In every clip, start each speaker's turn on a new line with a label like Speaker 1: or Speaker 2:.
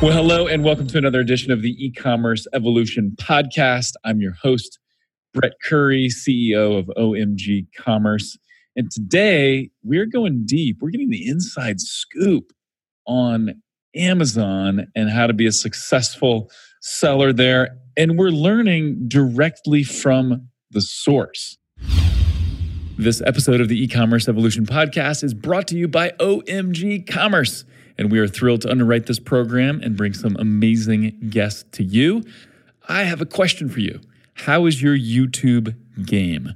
Speaker 1: Well, hello, and welcome to another edition of the e commerce evolution podcast. I'm your host, Brett Curry, CEO of OMG Commerce. And today we're going deep. We're getting the inside scoop on Amazon and how to be a successful seller there. And we're learning directly from the source. This episode of the e commerce evolution podcast is brought to you by OMG Commerce and we are thrilled to underwrite this program and bring some amazing guests to you. I have a question for you. How is your YouTube game?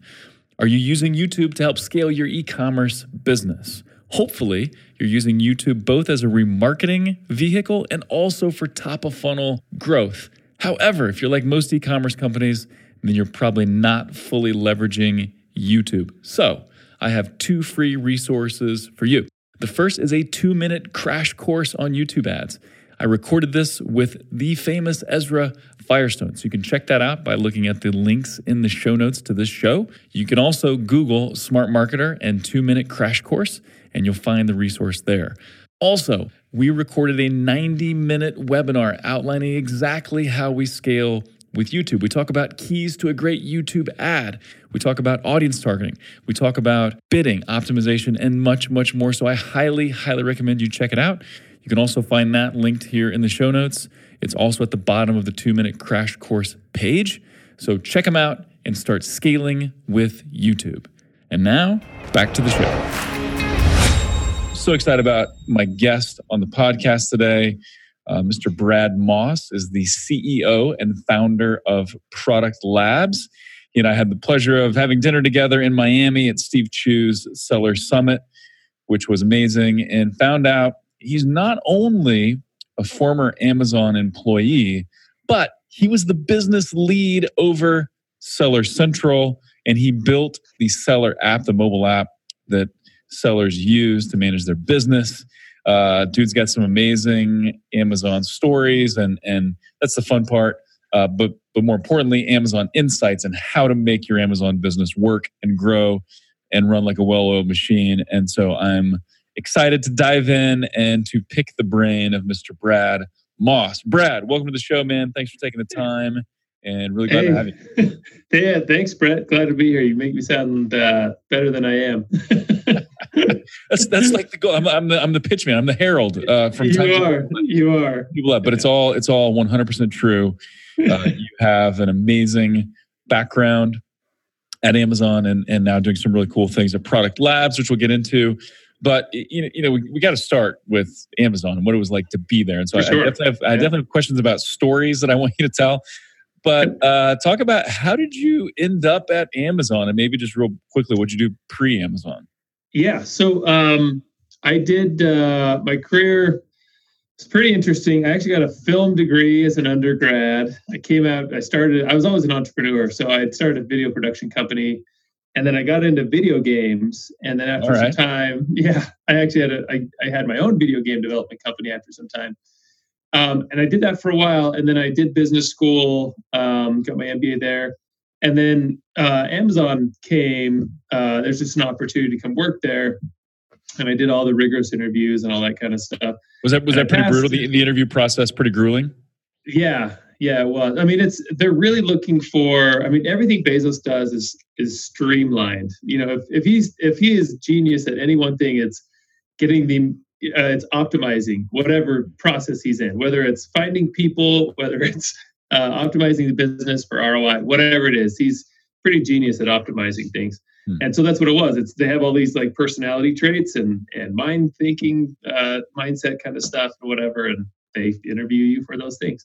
Speaker 1: Are you using YouTube to help scale your e commerce business? Hopefully, you're using YouTube both as a remarketing vehicle and also for top of funnel growth. However, if you're like most e commerce companies, then you're probably not fully leveraging YouTube. So, I have two free resources for you. The first is a two minute crash course on YouTube ads. I recorded this with the famous Ezra Firestone. So you can check that out by looking at the links in the show notes to this show. You can also Google Smart Marketer and two minute crash course, and you'll find the resource there. Also, we recorded a 90 minute webinar outlining exactly how we scale with YouTube. We talk about keys to a great YouTube ad. We talk about audience targeting. We talk about bidding, optimization, and much, much more. So I highly, highly recommend you check it out. You can also find that linked here in the show notes. It's also at the bottom of the two minute crash course page. So check them out and start scaling with YouTube. And now, back to the show. So excited about my guest on the podcast today. Uh, Mr. Brad Moss is the CEO and founder of Product Labs. He and I had the pleasure of having dinner together in Miami at Steve Chou's Seller Summit, which was amazing, and found out he's not only a former Amazon employee, but he was the business lead over Seller Central, and he built the Seller app, the mobile app that sellers use to manage their business. Uh, dude's got some amazing Amazon stories, and and that's the fun part. Uh, but but more importantly, Amazon insights and how to make your Amazon business work and grow and run like a well-oiled machine. And so I'm excited to dive in and to pick the brain of Mr. Brad Moss. Brad, welcome to the show, man. Thanks for taking the time and really glad hey. to have you.
Speaker 2: yeah, thanks, Brett. Glad to be here. You make me sound uh, better than I am.
Speaker 1: that's that's like the goal. I'm, I'm, the I'm the pitch man. I'm the herald uh, from
Speaker 2: you time are you are
Speaker 1: people up, but it's all it's all 100 percent true. Uh, you have an amazing background at Amazon and and now doing some really cool things at Product Labs, which we'll get into. But you know, you know, we, we got to start with Amazon and what it was like to be there. And so I, sure. I, definitely have, I definitely have questions about stories that I want you to tell. But uh, talk about how did you end up at Amazon, and maybe just real quickly, what did you do pre Amazon?
Speaker 2: Yeah. So um, I did uh, my career. It's pretty interesting. I actually got a film degree as an undergrad. I came out. I started. I was always an entrepreneur, so I had started a video production company, and then I got into video games. And then after right. some time, yeah, I actually had a. I, I had my own video game development company after some time. Um, and I did that for a while, and then I did business school, um, got my MBA there, and then uh, Amazon came. Uh, there's just an opportunity to come work there, and I did all the rigorous interviews and all that kind of stuff.
Speaker 1: Was that was that pretty brutal? The, the interview process pretty grueling.
Speaker 2: Yeah, yeah, it was. I mean, it's they're really looking for. I mean, everything Bezos does is is streamlined. You know, if if he's if he is genius at any one thing, it's getting the uh, it's optimizing whatever process he's in, whether it's finding people, whether it's uh, optimizing the business for ROI, whatever it is. He's pretty genius at optimizing things. Hmm. And so that's what it was. It's they have all these like personality traits and and mind thinking, uh, mindset kind of stuff and whatever, and they interview you for those things.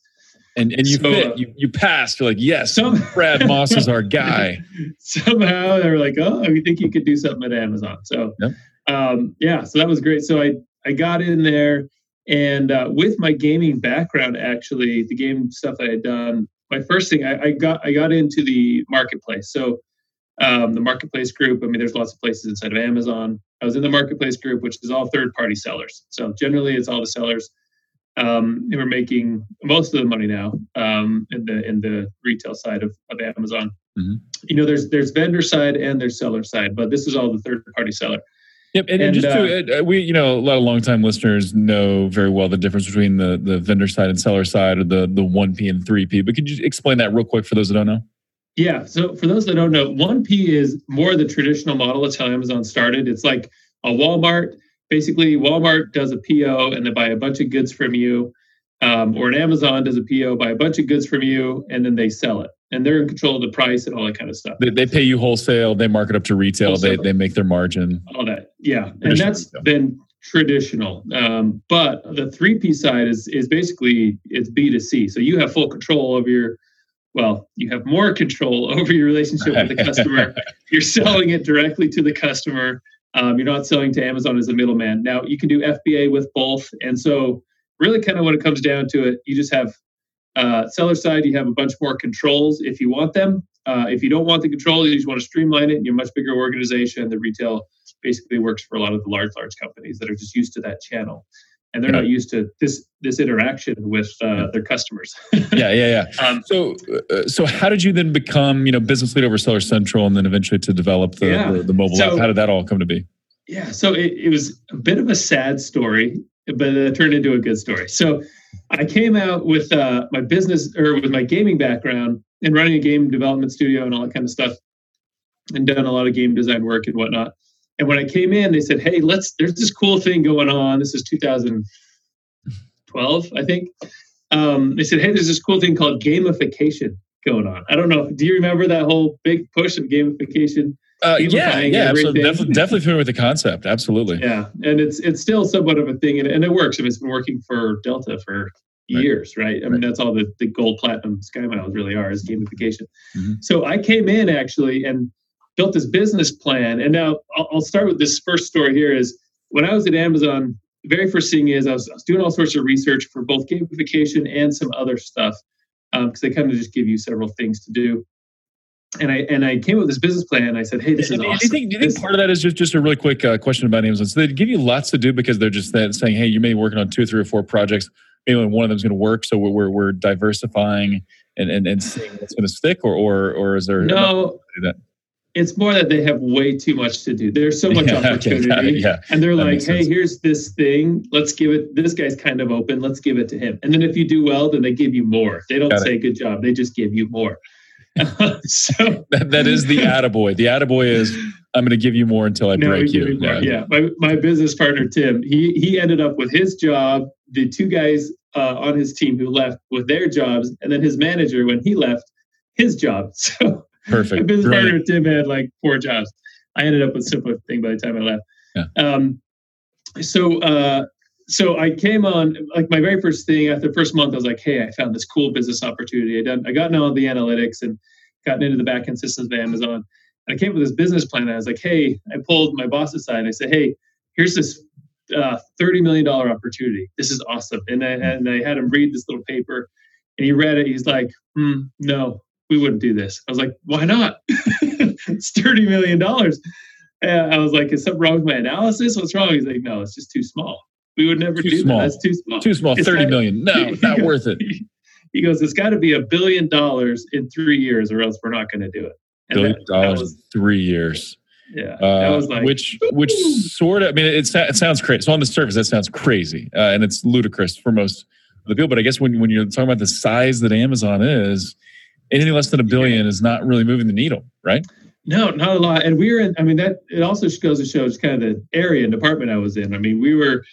Speaker 1: And and you so, fit, uh, you you passed. You're like, yes, some, Brad Moss is our guy.
Speaker 2: Somehow they were like, oh, we think you could do something at Amazon. So yep. um, yeah, so that was great. So I I got in there and uh, with my gaming background, actually, the game stuff I had done, my first thing I, I got I got into the marketplace. So um, the marketplace group. I mean, there's lots of places inside of Amazon. I was in the marketplace group, which is all third-party sellers. So generally, it's all the sellers. Um, and we're making most of the money now um, in the in the retail side of, of Amazon. Mm-hmm. You know, there's there's vendor side and there's seller side, but this is all the third-party seller.
Speaker 1: Yep, and, and, just to, uh, we, you know, a lot of longtime listeners know very well the difference between the the vendor side and seller side, or the the one P and three P. But could you explain that real quick for those that don't know?
Speaker 2: Yeah. So for those that don't know, 1P is more the traditional model. That's how Amazon started. It's like a Walmart. Basically, Walmart does a PO and they buy a bunch of goods from you, um, or an Amazon does a PO, buy a bunch of goods from you, and then they sell it. And they're in control of the price and all that kind of stuff.
Speaker 1: They, they pay you wholesale. They mark it up to retail. Wholesale. They they make their margin.
Speaker 2: All that, yeah. And that's retail. been traditional. Um, but the 3P side is is basically it's B2C. So you have full control over your well, you have more control over your relationship with the customer. you're selling it directly to the customer. Um, you're not selling to Amazon as a middleman. Now you can do FBA with both, and so really, kind of when it comes down to it, you just have uh, seller side. You have a bunch more controls if you want them. Uh, if you don't want the controls, you just want to streamline it. And you're a much bigger organization. The retail basically works for a lot of the large, large companies that are just used to that channel and they're yeah. not used to this this interaction with uh, their customers.
Speaker 1: yeah, yeah, yeah. Um, so, uh, so how did you then become you know business lead over Seller Central, and then eventually to develop the yeah. the, the, mobile so, app? How did that all come to be?
Speaker 2: Yeah, so it, it was a bit of a sad story, but it turned into a good story. So, I came out with uh, my business or with my gaming background and running a game development studio and all that kind of stuff, and done a lot of game design work and whatnot. And when I came in, they said, "Hey, let's." There's this cool thing going on. This is 2012, I think. Um, they said, "Hey, there's this cool thing called gamification going on." I don't know. Do you remember that whole big push of gamification?
Speaker 1: Uh, yeah, yeah, absolutely. Definitely, definitely familiar with the concept. Absolutely.
Speaker 2: Yeah, and it's it's still somewhat of a thing, and, and it works. I mean, it's been working for Delta for years, right? right? I mean, that's all the, the gold, platinum, sky miles really are is gamification. Mm-hmm. So I came in actually, and built this business plan. And now I'll, I'll start with this first story here is when I was at Amazon, the very first thing is I was, I was doing all sorts of research for both gamification and some other stuff because um, they kind of just give you several things to do. And I and I came up with this business plan. I said, "Hey, this is awesome." Do
Speaker 1: you think, do you think part of that is just, just a really quick uh, question about Amazon? So they give you lots to do because they're just that saying, "Hey, you may be working on two or three or four projects. Maybe one of them is going to work, so we're, we're, we're diversifying and, and, and seeing what's going to stick." Or or or is there
Speaker 2: no? it's more that they have way too much to do. There's so much yeah, opportunity, yeah, and they're like, "Hey, sense. here's this thing. Let's give it. This guy's kind of open. Let's give it to him." And then if you do well, then they give you more. They don't got say it. "good job." They just give you more.
Speaker 1: so that, that is the attaboy. The attaboy is I'm going to give you more until I no, break you.
Speaker 2: Yeah. yeah. My, my business partner Tim, he he ended up with his job. The two guys uh, on his team who left with their jobs, and then his manager when he left his job. So
Speaker 1: Perfect.
Speaker 2: My business partner Tim had like four jobs. I ended up with simpler thing by the time I left. Yeah. Um, so uh, so I came on like my very first thing after the first month. I was like, hey, I found this cool business opportunity. I done I gotten all the analytics and gotten into the backend systems of Amazon. And I came up with this business plan. I was like, hey, I pulled my boss aside and I said, hey, here's this uh, $30 million opportunity. This is awesome. And I, and I had him read this little paper and he read it. He's like, hmm, no, we wouldn't do this. I was like, why not? it's $30 million. And I was like, is something wrong with my analysis? What's wrong? He's like, no, it's just too small. We would never
Speaker 1: too
Speaker 2: do
Speaker 1: small.
Speaker 2: that. That's too small.
Speaker 1: Too small. It's Thirty got, million. No, not worth it.
Speaker 2: He goes, it's got to be a billion dollars in three years, or else we're not going to do it.
Speaker 1: And billion that, dollars that was, in three years.
Speaker 2: Yeah, uh, that was like
Speaker 1: which which sort of. I mean, it, it sounds crazy. So on the surface, that sounds crazy, uh, and it's ludicrous for most of the people. But I guess when when you're talking about the size that Amazon is, anything less than a billion yeah. is not really moving the needle, right?
Speaker 2: No, not a lot. And we were in, I mean, that it also goes to show just kind of the area and department I was in. I mean, we were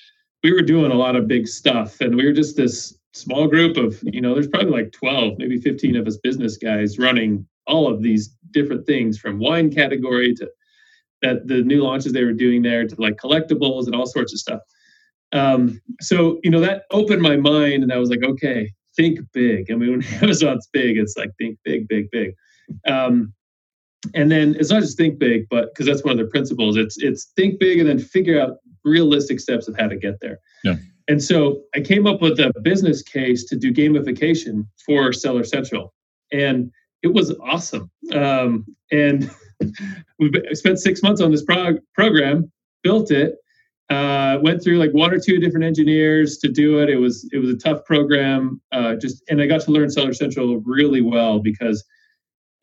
Speaker 2: we were doing a lot of big stuff and we were just this small group of, you know, there's probably like 12, maybe 15 of us business guys running all of these different things from wine category to that the new launches they were doing there to like collectibles and all sorts of stuff. Um, so, you know, that opened my mind and I was like, okay, think big. I mean, when Amazon's big, it's like think big, big, big. Um, and then it's not just think big, but because that's one of their principles. It's it's think big and then figure out realistic steps of how to get there.
Speaker 1: Yeah.
Speaker 2: And so I came up with a business case to do gamification for Seller Central, and it was awesome. Um, and we spent six months on this prog- program, built it, uh, went through like one or two different engineers to do it. It was it was a tough program. Uh, just and I got to learn Seller Central really well because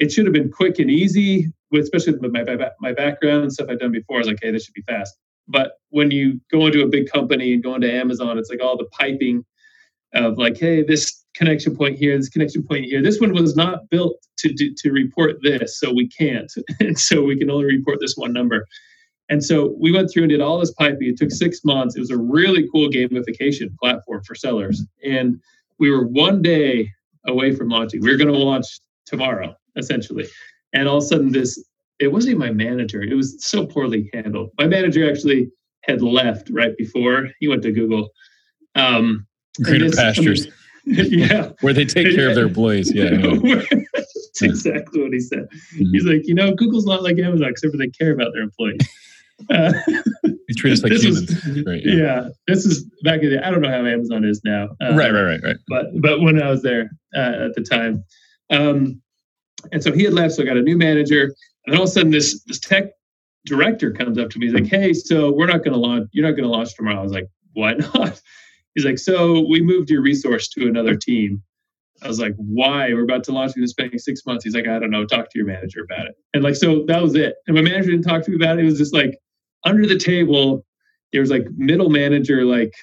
Speaker 2: it should have been quick and easy. Especially with my my background and stuff I've done before, I was like, hey, this should be fast. but when you go into a big company and go into Amazon, it's like all the piping of like, hey, this connection point here, this connection point here. This one was not built to do, to report this, so we can't, and so we can only report this one number. And so we went through and did all this piping. It took six months. It was a really cool gamification platform for sellers, and we were one day away from launching. We were going to launch tomorrow, essentially, and all of a sudden this. It wasn't even my manager. It was so poorly handled. My manager actually had left right before he went to Google. Um,
Speaker 1: Greener pastures.
Speaker 2: I mean, yeah.
Speaker 1: Where they take care of their employees. Yeah.
Speaker 2: That's exactly what he said. Mm-hmm. He's like, you know, Google's not like Amazon, except for they care about their employees. Uh,
Speaker 1: they treat us like humans.
Speaker 2: Right, yeah. yeah. This is back in the, I don't know how Amazon is now.
Speaker 1: Uh, right, right, right, right.
Speaker 2: But, but when I was there uh, at the time. Um, and so he had left, so I got a new manager. And all of a sudden, this, this tech director comes up to me. He's like, "Hey, so we're not going to launch. You're not going to launch tomorrow." I was like, "Why not?" He's like, "So we moved your resource to another team." I was like, "Why? We're about to launch. We're spending six months." He's like, "I don't know. Talk to your manager about it." And like, so that was it. And my manager didn't talk to me about it. It was just like under the table. There was like middle manager like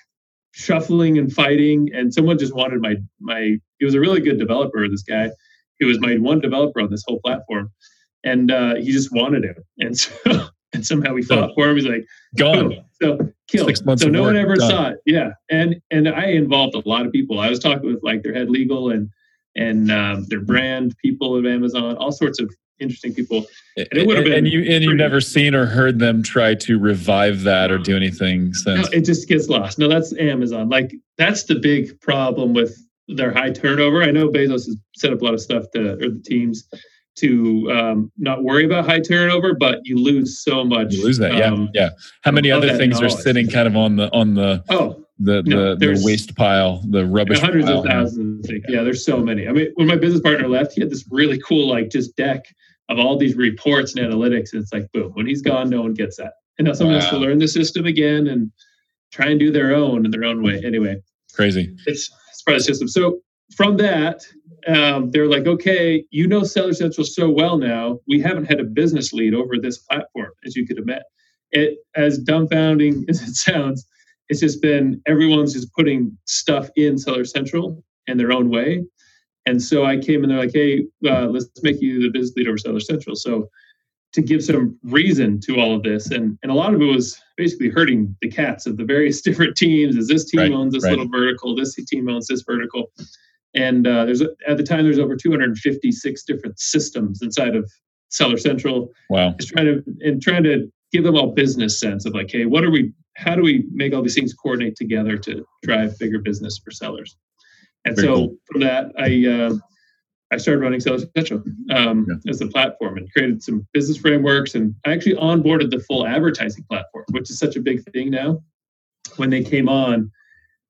Speaker 2: shuffling and fighting, and someone just wanted my my. He was a really good developer. This guy, he was my one developer on this whole platform and uh, he just wanted him, and so and somehow we fought so, for him. He's like
Speaker 1: gone.
Speaker 2: So killed.
Speaker 1: Six months
Speaker 2: so no one ever saw it. Yeah, and and I involved a lot of people. I was talking with like their head legal and and um, their brand people of Amazon, all sorts of interesting people.
Speaker 1: And it would have been. And you and you've never seen or heard them try to revive that or do anything since.
Speaker 2: No, it just gets lost. No, that's Amazon. Like that's the big problem with their high turnover. I know Bezos has set up a lot of stuff to or the teams to um, not worry about high turnover, but you lose so much.
Speaker 1: You lose that, yeah, um, yeah. How many other things knowledge. are sitting kind of on the on the
Speaker 2: oh
Speaker 1: the
Speaker 2: no,
Speaker 1: the, the, waste pile, the rubbish?
Speaker 2: Hundreds
Speaker 1: pile.
Speaker 2: of thousands. Yeah. yeah, there's so many. I mean, when my business partner left, he had this really cool like just deck of all these reports and analytics, and it's like boom, when he's gone, no one gets that, and now someone wow. has to learn the system again and try and do their own in their own way. Anyway,
Speaker 1: crazy.
Speaker 2: It's the system. So from that, um, they're like, okay, you know Seller Central so well now. We haven't had a business lead over this platform, as you could admit. It as dumbfounding as it sounds, it's just been everyone's just putting stuff in Seller Central in their own way. And so I came and they're like, hey, uh, let's make you the business lead over Seller Central. So to give some reason to all of this, and and a lot of it was basically hurting the cats of the various different teams. Is this team right, owns this right. little vertical? This team owns this vertical and uh, there's at the time there's over 256 different systems inside of Seller Central.
Speaker 1: Wow!
Speaker 2: Just trying to and trying to give them all business sense of like, hey, what are we? How do we make all these things coordinate together to drive bigger business for sellers? And Very so cool. from that, I uh, I started running Seller Central um, yeah. as a platform and created some business frameworks. And I actually onboarded the full advertising platform, which is such a big thing now. When they came on,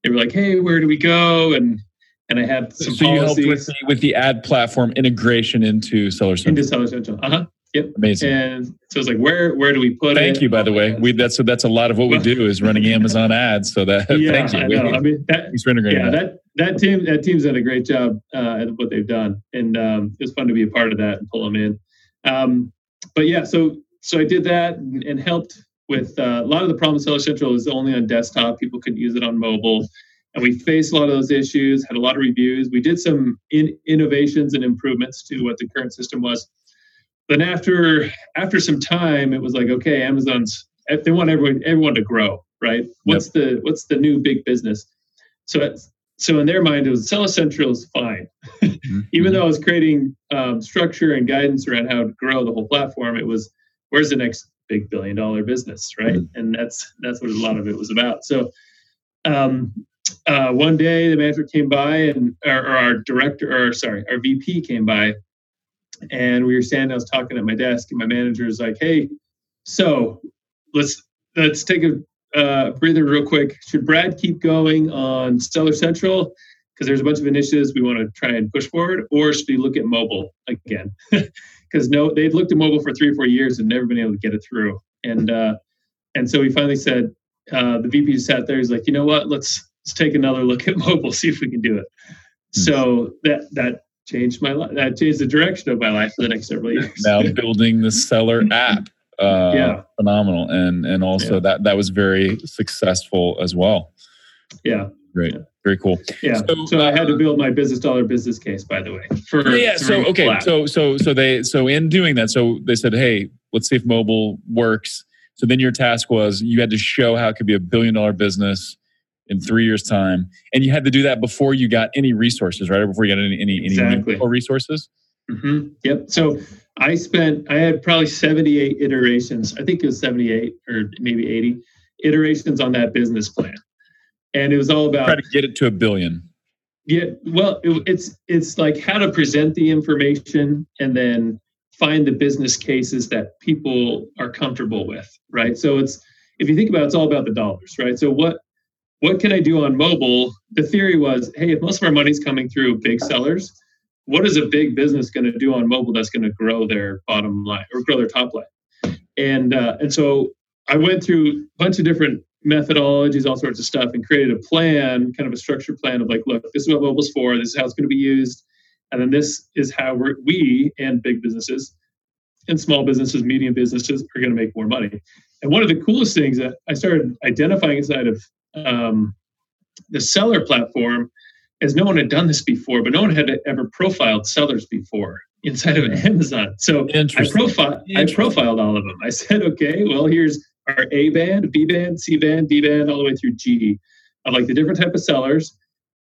Speaker 2: they were like, "Hey, where do we go?" And and I had some so policies.
Speaker 1: you helped with the, with the ad platform integration into Seller Central.
Speaker 2: Into Seller Central. Uh huh. Yep.
Speaker 1: Amazing.
Speaker 2: And so it's like, where where do we put
Speaker 1: thank it?
Speaker 2: Thank
Speaker 1: you, by the way. We that's that's a lot of what we do is running Amazon ads. So that
Speaker 2: yeah,
Speaker 1: thank you.
Speaker 2: I know. I mean, that,
Speaker 1: thanks for integrating
Speaker 2: yeah,
Speaker 1: that.
Speaker 2: that. That team that team's done a great job uh, at what they've done, and um, it was fun to be a part of that and pull them in. Um, but yeah, so so I did that and, and helped with uh, a lot of the problems. Seller Central is only on desktop. People couldn't use it on mobile and we faced a lot of those issues had a lot of reviews we did some in, innovations and improvements to what the current system was then after after some time it was like okay amazon's they want everyone everyone to grow right what's yep. the what's the new big business so so in their mind it was seller central is fine mm-hmm. even though i was creating um, structure and guidance around how to grow the whole platform it was where's the next big billion dollar business right mm-hmm. and that's that's what a lot of it was about so um, uh, one day the manager came by and or, or, our director or sorry our vp came by and we were standing i was talking at my desk and my manager is like hey so let's let's take a uh, breather real quick should brad keep going on Seller central because there's a bunch of initiatives we want to try and push forward or should we look at mobile again because no they'd looked at mobile for three or four years and never been able to get it through and uh, and so we finally said uh, the vp sat there he's like you know what let's let's take another look at mobile, see if we can do it. Mm-hmm. So that that changed my life. That changed the direction of my life for the next several years.
Speaker 1: now building the seller app. Uh, yeah. phenomenal, and and also yeah. that that was very successful as well.
Speaker 2: Yeah,
Speaker 1: great. Yeah. Very cool.
Speaker 2: Yeah. So, so I had to uh, build my business dollar business case, by the way.
Speaker 1: For yeah. So okay. Flat. So so so they so in doing that, so they said, hey, let's see if mobile works. So then your task was you had to show how it could be a billion dollar business in three years' time, and you had to do that before you got any resources, right? Or before you got any any, exactly. any resources.
Speaker 2: Mm-hmm. Yep. So I spent I had probably seventy eight iterations. I think it was seventy eight or maybe eighty iterations on that business plan, and it was all about
Speaker 1: try to get it to a billion.
Speaker 2: Yeah. Well, it, it's it's like how to present the information and then find the business cases that people are comfortable with, right? So it's if you think about it, it's all about the dollars, right? So what what can I do on mobile? The theory was, hey, if most of our money's coming through big sellers, what is a big business going to do on mobile that's going to grow their bottom line or grow their top line? And uh, and so I went through a bunch of different methodologies, all sorts of stuff, and created a plan, kind of a structured plan of like, look, this is what mobile's for. This is how it's going to be used, and then this is how we're, we and big businesses and small businesses, medium businesses are going to make more money. And one of the coolest things that I started identifying inside of um, the seller platform is no one had done this before, but no one had ever profiled sellers before inside of Amazon. So I profiled I profiled all of them. I said, okay, well, here's our A band, B band, C band, D band, all the way through G of like the different type of sellers.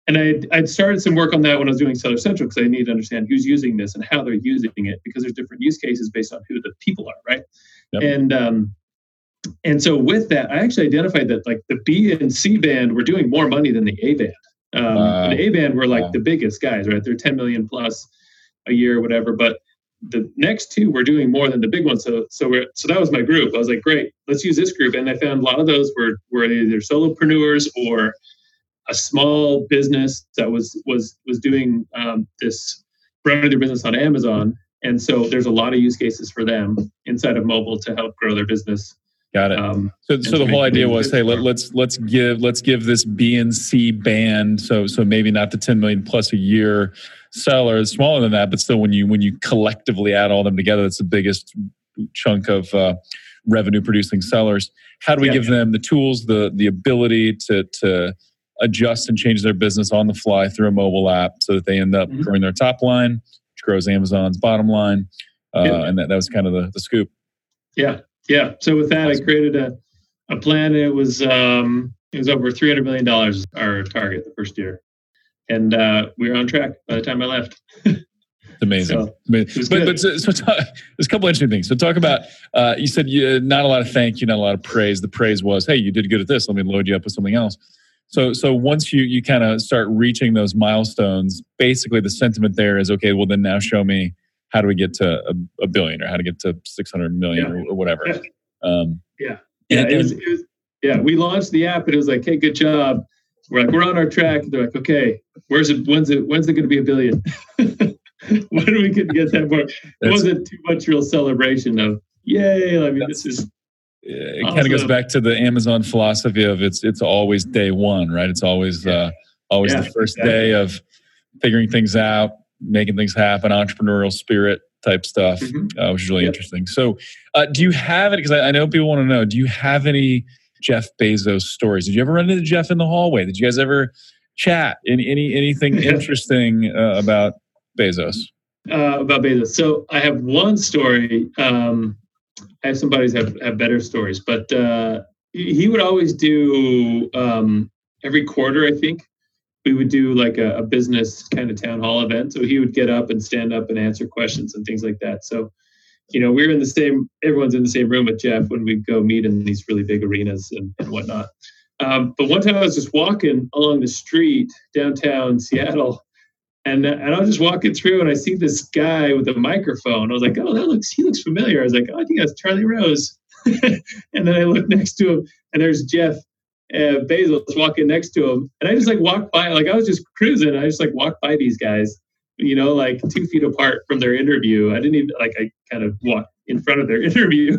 Speaker 2: And I'd, I'd started some work on that when I was doing Seller Central because I need to understand who's using this and how they're using it because there's different use cases based on who the people are, right? Yep. And um, and so with that, I actually identified that like the B and C band were doing more money than the A band. Um, wow. The A band were like wow. the biggest guys, right? They're 10 million plus a year, or whatever. But the next two were doing more than the big ones. So so we're, so that was my group. I was like, great, let's use this group. And I found a lot of those were were either solopreneurs or a small business that was was was doing um, this running their business on Amazon. And so there's a lot of use cases for them inside of mobile to help grow their business
Speaker 1: Got it. Um, so, so the whole idea was, hey, let, let's let's give let's give this B and C band. So, so maybe not the ten million plus a year seller, it's smaller than that, but still, when you when you collectively add all them together, that's the biggest chunk of uh, revenue producing sellers. How do we yeah, give yeah. them the tools, the the ability to to adjust and change their business on the fly through a mobile app, so that they end up mm-hmm. growing their top line, which grows Amazon's bottom line, uh, yeah. and that, that was kind of the, the scoop.
Speaker 2: Yeah, yeah. So with that, I created a, a plan. It was um, it was over three hundred million dollars our target the first year, and uh, we were on track by the time I left.
Speaker 1: amazing. So, amazing. But, but so, so talk, there's a couple interesting things. So talk about uh, you said you, not a lot of thank you, not a lot of praise. The praise was, hey, you did good at this. Let me load you up with something else. So so once you you kind of start reaching those milestones, basically the sentiment there is okay. Well, then now show me how do we get to a, a billion or how to get to 600 million yeah. or, or, whatever.
Speaker 2: Yeah. Um, yeah. Yeah. And, it was, it was, yeah. We launched the app and it was like, Hey, good job. We're like, we're on our track. They're like, okay, where's it? When's it, when's it going to be a billion? when do we gonna get that more? It wasn't too much real celebration of, yay. I mean, this is,
Speaker 1: it awesome. kind of goes back to the Amazon philosophy of it's, it's always day one, right? It's always, uh, always yeah, the first exactly. day of figuring things out, making things happen, entrepreneurial spirit type stuff, mm-hmm. uh, which is really yep. interesting. So, uh, do you have it? Because I, I, know people want to know. Do you have any Jeff Bezos stories? Did you ever run into Jeff in the hallway? Did you guys ever chat? Any, any anything interesting uh, about Bezos?
Speaker 2: Uh, about Bezos. So I have one story. Um, I have some buddies have, have better stories, but uh, he would always do um, every quarter, I think, we would do like a, a, business kind of town hall event. So he would get up and stand up and answer questions and things like that. So, you know, we're in the same, everyone's in the same room with Jeff when we go meet in these really big arenas and, and whatnot. Um, but one time I was just walking along the street downtown Seattle and, and I was just walking through and I see this guy with a microphone. I was like, oh, that looks, he looks familiar. I was like, oh, I think that's Charlie Rose. and then I look next to him and there's Jeff uh, Bezos walking next to him, and I just like walked by, like I was just cruising. I just like walked by these guys, you know, like two feet apart from their interview. I didn't even like I kind of walked in front of their interview.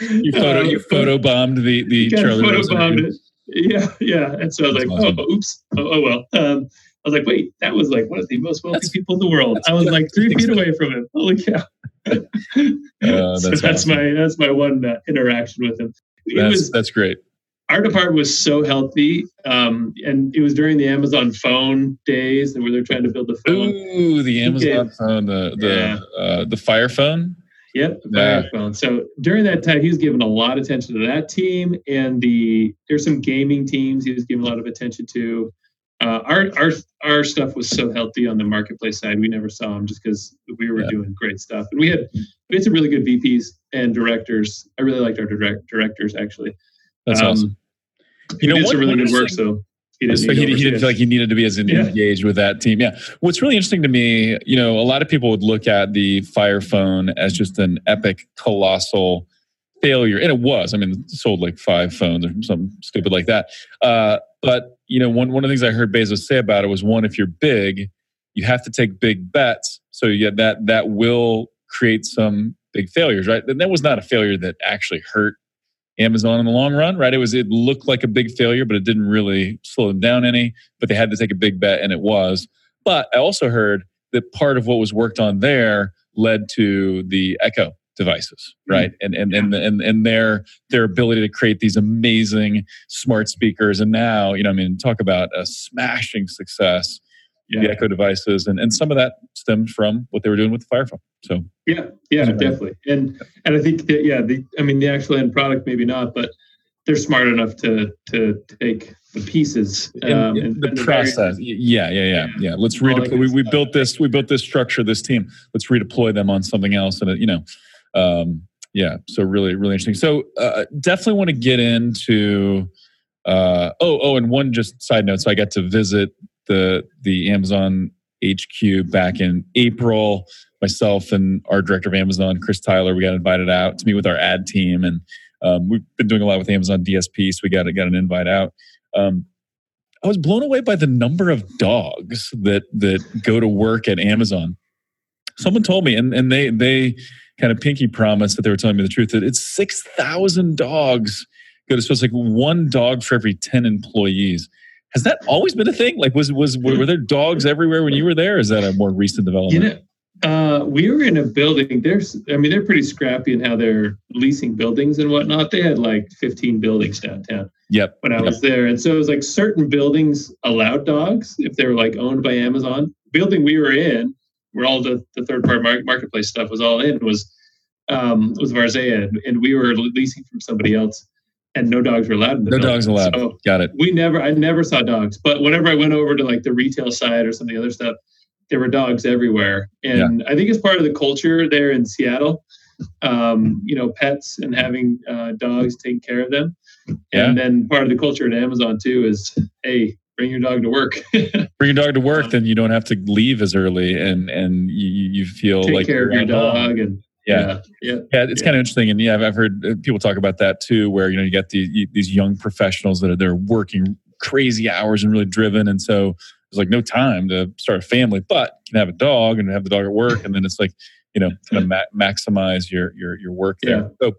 Speaker 1: you photo um, you photo bombed the the Charlie photo bombed it.
Speaker 2: Yeah, yeah. And so I was That's like, awesome. oh, oops, oh, oh well. Um, I was like, wait, that was like one of the most wealthy That's, people in the world. I was like three feet away from him. Holy cow! that's, so that's awesome. my that's my one uh, interaction with him.
Speaker 1: It that's, was, that's great.
Speaker 2: Our department was so healthy, um, and it was during the Amazon phone days, and where they're trying to build the phone.
Speaker 1: Ooh, the Amazon phone, the the yeah. uh, the Fire phone.
Speaker 2: Yep, the yeah. Fire phone. So during that time, he was giving a lot of attention to that team, and the there's some gaming teams he was giving a lot of attention to uh, our our our stuff was so healthy on the marketplace side. We never saw them just because we were yeah. doing great stuff, and we had we had some really good VPs and directors. I really liked our direct directors actually.
Speaker 1: That's um, awesome.
Speaker 2: You know, did some really good work. So
Speaker 1: he didn't, so he, he didn't feel like he needed to be as yeah. engaged with that team. Yeah. What's really interesting to me, you know, a lot of people would look at the Fire Phone as just an epic, colossal failure, and it was. I mean, sold like five phones or something stupid like that. Uh, but you know, one one of the things I heard Bezos say about it was one: if you're big, you have to take big bets. So yeah, that that will create some big failures, right? And that was not a failure that actually hurt Amazon in the long run, right? It was it looked like a big failure, but it didn't really slow them down any. But they had to take a big bet, and it was. But I also heard that part of what was worked on there led to the Echo devices mm-hmm. right and and and and, and their their ability to create these amazing smart speakers and now you know i mean talk about a smashing success yeah. the echo devices and and some of that stemmed from what they were doing with the fire phone so
Speaker 2: yeah yeah definitely and and i think that yeah the i mean the actual end product maybe not but they're smart enough to to take the pieces
Speaker 1: um, and, the process. yeah, yeah, yeah, yeah. Let's redeploy. We, we built this. We built this structure, this team. Let's redeploy them on something else, and you know, um, yeah, so really, really interesting. So uh, definitely want to get into. Uh, oh, oh, and one just side note. So I got to visit the the Amazon HQ back in April. Myself and our director of Amazon, Chris Tyler, we got invited out to meet with our ad team, and um, we've been doing a lot with Amazon DSP, so we got got an invite out. Um, I was blown away by the number of dogs that that go to work at Amazon. Someone told me, and and they they kind of pinky promised that they were telling me the truth that it's 6,000 dogs go to so it's like one dog for every 10 employees. Has that always been a thing? Like, was was were there dogs everywhere when you were there? is that a more recent development?
Speaker 2: You know, uh, we were in a building. There's, I mean, they're pretty scrappy in how they're leasing buildings and whatnot. They had like 15 buildings downtown.
Speaker 1: Yep.
Speaker 2: When I
Speaker 1: yep.
Speaker 2: was there, and so it was like certain buildings allowed dogs if they were like owned by Amazon. The Building we were in, where all the, the third party market, marketplace stuff was all in was um, was Varzea, and we were leasing from somebody else, and no dogs were allowed.
Speaker 1: no building. dogs allowed. So Got it.
Speaker 2: We never, I never saw dogs, but whenever I went over to like the retail side or some of the other stuff, there were dogs everywhere, and yeah. I think it's part of the culture there in Seattle. Um, you know, pets and having uh, dogs, taking care of them, yeah. and then part of the culture at Amazon too is, hey, bring your dog to work.
Speaker 1: bring your dog to work, um, then you don't have to leave as early, and and you, you feel
Speaker 2: take
Speaker 1: like
Speaker 2: care of your dog, and
Speaker 1: yeah. yeah, yeah, It's yeah. kind of interesting, and yeah, I've, I've heard uh, people talk about that too, where you know you got the, these young professionals that are they're working crazy hours and really driven, and so there's like no time to start a family, but you can have a dog and have the dog at work, and then it's like you know kind of ma- maximize your your your work there. So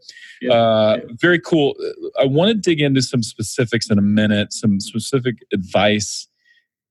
Speaker 1: uh, very cool. I want to dig into some specifics in a minute, some specific advice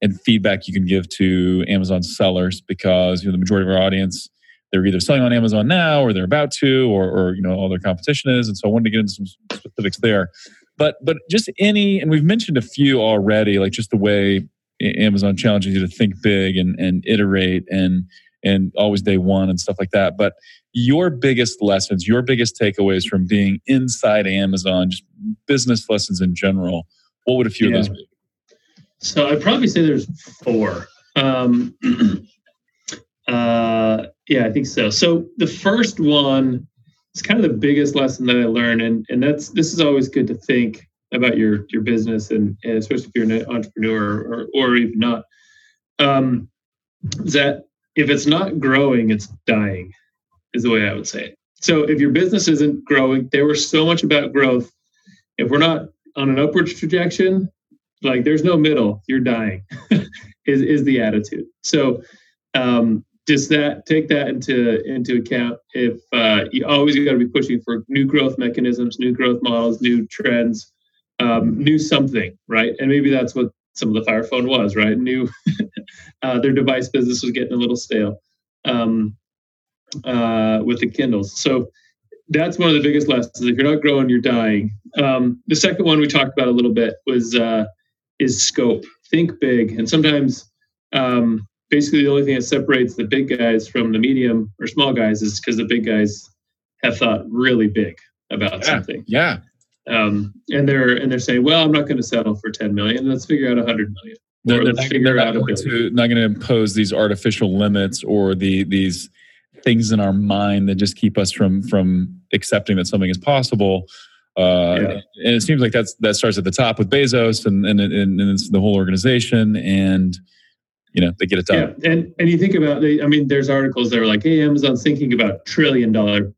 Speaker 1: and feedback you can give to Amazon sellers because you know the majority of our audience they're either selling on Amazon now or they're about to, or, or you know all their competition is. And so I wanted to get into some specifics there. But but just any, and we've mentioned a few already, like just the way Amazon challenges you to think big and and iterate and and always day one and stuff like that. But your biggest lessons, your biggest takeaways from being inside Amazon, just business lessons in general. What would a few yeah. of those be?
Speaker 2: So I'd probably say there's four. Um, uh, yeah, I think so. So the first one is kind of the biggest lesson that I learned, and and that's this is always good to think about your your business, and, and especially if you're an entrepreneur or or even not. Um, that if it's not growing, it's dying, is the way I would say it. So if your business isn't growing, there was so much about growth. If we're not on an upward trajectory, like there's no middle, you're dying, is is the attitude. So um, just that take that into into account if uh, you always got to be pushing for new growth mechanisms new growth models new trends um, new something right and maybe that's what some of the fire phone was right new uh, their device business was getting a little stale um, uh, with the Kindles. So that's one of the biggest lessons. If you're not growing, you're dying. Um, the second one we talked about a little bit was uh, is scope. Think big, and sometimes um, basically the only thing that separates the big guys from the medium or small guys is because the big guys have thought really big about
Speaker 1: yeah,
Speaker 2: something.
Speaker 1: Yeah.
Speaker 2: Um, and they're and they're saying, well, I'm not going to settle for 10 million. Let's figure out 100 million.
Speaker 1: They're, they're not, they're not going to not going to impose these artificial limits or the these things in our mind that just keep us from from accepting that something is possible. Uh, yeah. And it seems like that's that starts at the top with Bezos and and, and, and it's the whole organization and you know they get it
Speaker 2: done. Yeah, and and you think about the, I mean, there's articles that are like, hey, Amazon's thinking about trillion dollar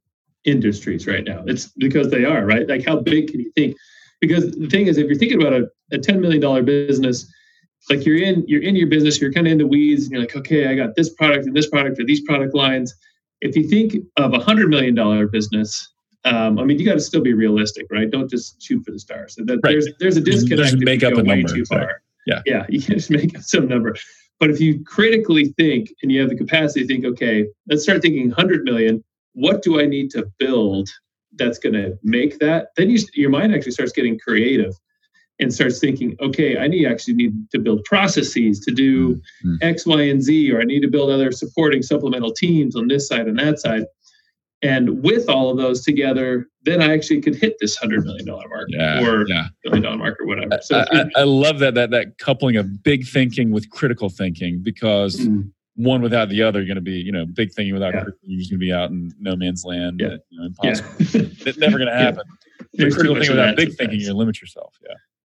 Speaker 2: industries right now. It's because they are right. Like, how big can you think? Because the thing is, if you're thinking about a, a ten million dollar business, like you're in you're in your business, you're kind of in the weeds, and you're like, okay, I got this product and this product or these product lines. If you think of a hundred million dollar business, um, I mean, you got to still be realistic, right? Don't just shoot for the stars. So that, right. There's there's a disconnect.
Speaker 1: Just make up a number. Too far.
Speaker 2: Right. Yeah, yeah, you can just make up some number. But if you critically think and you have the capacity to think, okay, let's start thinking 100 million. What do I need to build that's going to make that? Then you, your mind actually starts getting creative and starts thinking, okay, I need actually need to build processes to do mm-hmm. X, Y, and Z, or I need to build other supporting supplemental teams on this side and that side. And with all of those together, then I actually could hit this hundred million dollar mark yeah, or yeah. billion dollar mark or whatever.
Speaker 1: So I, I, I, love that that that coupling of big thinking with critical thinking because mm-hmm. one without the other, you're going to be you know big thinking without yeah. critical, you're just going to be out in no man's land. Yeah. You know, impossible. It's never going to happen. Critical thinking without big thinking, you limit yourself. Yeah.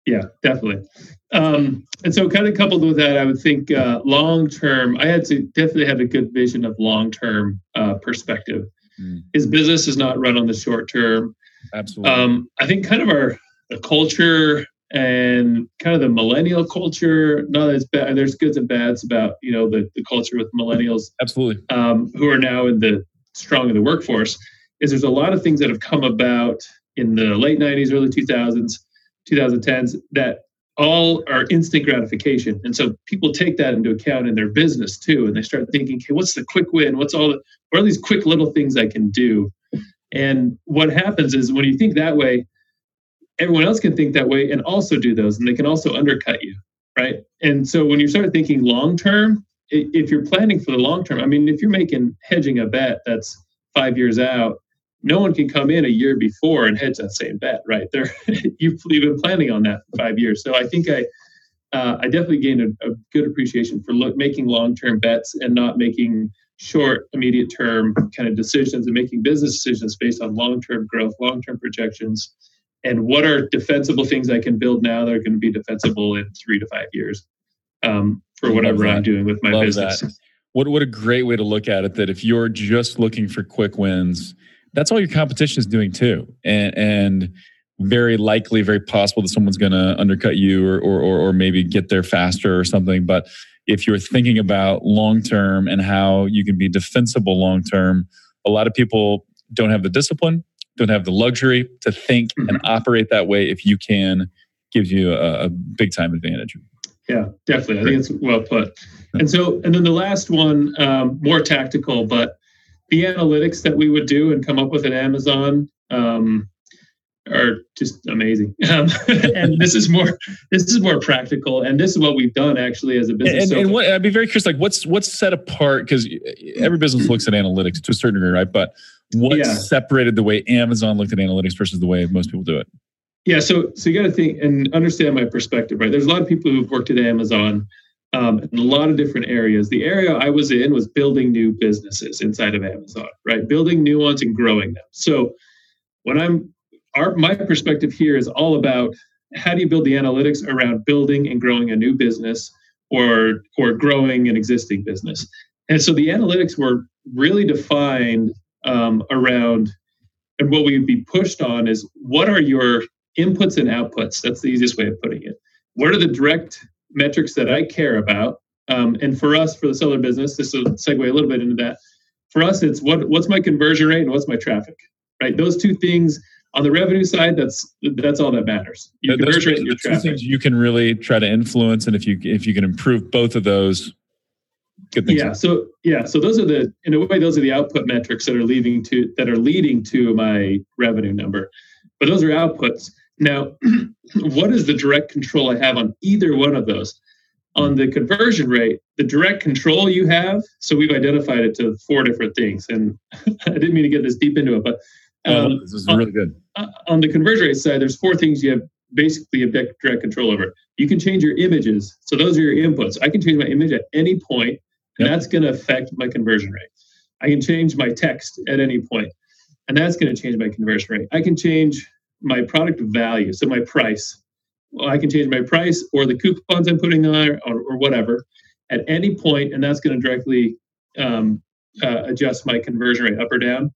Speaker 2: Yeah, definitely. Um, and so, kind of coupled with that, I would think uh, long term. I had to definitely have a good vision of long term uh, perspective. Mm. His business is not run on the short term.
Speaker 1: Absolutely. Um,
Speaker 2: I think kind of our the culture and kind of the millennial culture. Not as bad. There's goods and bads about you know the, the culture with millennials.
Speaker 1: Absolutely.
Speaker 2: Um, who are now in the strong in the workforce. Is there's a lot of things that have come about in the late 90s, early 2000s, 2010s that all are instant gratification. And so people take that into account in their business too. And they start thinking, okay, what's the quick win? What's all the, what are these quick little things I can do? And what happens is when you think that way, everyone else can think that way and also do those, and they can also undercut you, right? And so when you start thinking long term, if you're planning for the long term, I mean, if you're making hedging a bet that's five years out, no one can come in a year before and hedge that same bet, right? There, you've, you've been planning on that for five years. So I think I, uh, I definitely gained a, a good appreciation for look, making long-term bets and not making short, immediate-term kind of decisions and making business decisions based on long-term growth, long-term projections, and what are defensible things I can build now that are going to be defensible in three to five years um, for whatever I'm doing with my Love business. That.
Speaker 1: What what a great way to look at it. That if you're just looking for quick wins that's all your competition is doing too. And, and very likely, very possible that someone's going to undercut you or, or, or maybe get there faster or something. But if you're thinking about long term and how you can be defensible long term, a lot of people don't have the discipline, don't have the luxury to think mm-hmm. and operate that way. If you can, gives you a, a big time advantage.
Speaker 2: Yeah, definitely. I think it's well put. And so, and then the last one, um, more tactical, but the analytics that we would do and come up with at Amazon um, are just amazing. Um, and this is more this is more practical, and this is what we've done actually as a business.
Speaker 1: And, so and what, I'd be very curious, like what's what's set apart because every business looks at analytics to a certain degree, right? But what yeah. separated the way Amazon looked at analytics versus the way most people do it?
Speaker 2: Yeah, so so you got to think and understand my perspective, right? There's a lot of people who've worked at Amazon um, in a lot of different areas. The area I was in was building new businesses inside of Amazon, right? Building new ones and growing them. So when I'm our my perspective here is all about how do you build the analytics around building and growing a new business or or growing an existing business. And so the analytics were really defined um, around and what we would be pushed on is what are your inputs and outputs? That's the easiest way of putting it. What are the direct metrics that I care about. Um, and for us, for the seller business, this will segue a little bit into that. For us, it's what what's my conversion rate and what's my traffic, right? Those two things on the revenue side, that's that's all that matters.
Speaker 1: Your those conversion rate your traffic. Things you can really try to influence, and if you if you can improve both of those, good things.
Speaker 2: Yeah. So yeah. So those are the in a way those are the output metrics that are leading to that are leading to my revenue number. But those are outputs. Now, what is the direct control I have on either one of those? On the conversion rate, the direct control you have. So we've identified it to four different things, and I didn't mean to get this deep into it, but
Speaker 1: um, this is really good.
Speaker 2: On, on the conversion rate side, there's four things you have basically direct control over. You can change your images. So those are your inputs. I can change my image at any point, and yep. that's going to affect my conversion rate. I can change my text at any point, and that's going to change my conversion rate. I can change my product value, so my price. Well, I can change my price or the coupons I'm putting on or, or whatever at any point, and that's going to directly um, uh, adjust my conversion rate up or down.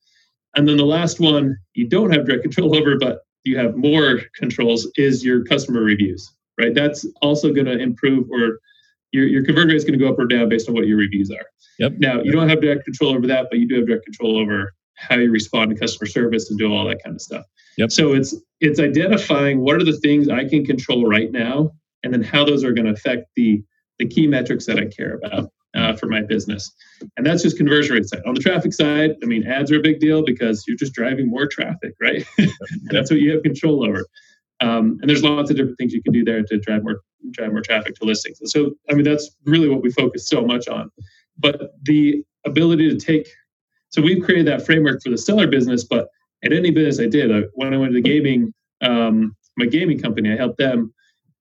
Speaker 2: And then the last one you don't have direct control over, but you have more controls is your customer reviews, right? That's also going to improve or your, your conversion rate is going to go up or down based on what your reviews are.
Speaker 1: Yep.
Speaker 2: Now, you don't have direct control over that, but you do have direct control over how you respond to customer service and do all that kind of stuff.
Speaker 1: Yep.
Speaker 2: So it's it's identifying what are the things I can control right now, and then how those are going to affect the the key metrics that I care about uh, for my business. And that's just conversion rate side. On the traffic side, I mean, ads are a big deal because you're just driving more traffic, right? and that's what you have control over. Um, and there's lots of different things you can do there to drive more drive more traffic to listings. So, I mean, that's really what we focus so much on. But the ability to take, so we've created that framework for the seller business. But at any business I did, I, when I went to the gaming, um, my gaming company, I helped them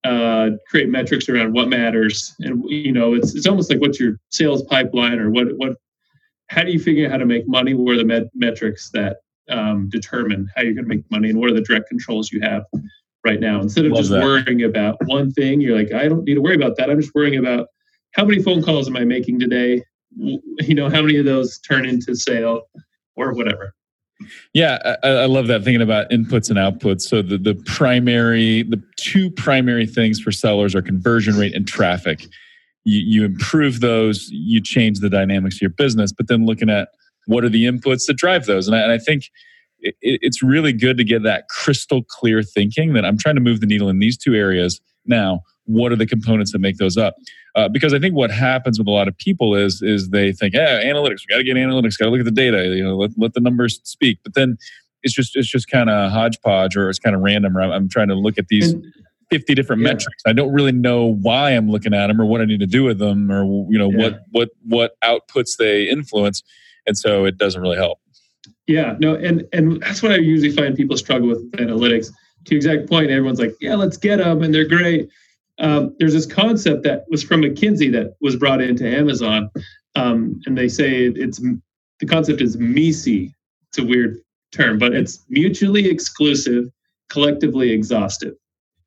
Speaker 2: uh, create metrics around what matters, and you know, it's it's almost like what's your sales pipeline or what what how do you figure out how to make money? What are the met- metrics that um, determine how you're going to make money, and what are the direct controls you have right now? Instead of Love just that. worrying about one thing, you're like, I don't need to worry about that. I'm just worrying about how many phone calls am I making today? You know, how many of those turn into sale or whatever.
Speaker 1: Yeah, I, I, love that thinking about inputs and outputs. So the the primary, the two primary things for sellers are conversion rate and traffic. You, you improve those, you change the dynamics of your business. But then looking at what are the inputs that drive those, and I, and I think it, it's really good to get that crystal clear thinking that I'm trying to move the needle in these two areas. Now, what are the components that make those up? Uh, because I think what happens with a lot of people is is they think, yeah, analytics, we got to get analytics, got to look at the data, you know, let, let the numbers speak. But then it's just it's just kind of hodgepodge or it's kind of random. Or I'm, I'm, trying to look at these. 50 different yeah. metrics. I don't really know why I'm looking at them or what I need to do with them or you know yeah. what what what outputs they influence and so it doesn't really help.
Speaker 2: Yeah, no and and that's what I usually find people struggle with analytics. To exact point, everyone's like, "Yeah, let's get them and they're great." um, there's this concept that was from McKinsey that was brought into Amazon, um, and they say it's the concept is MECE. It's a weird term, but it's mutually exclusive, collectively exhaustive.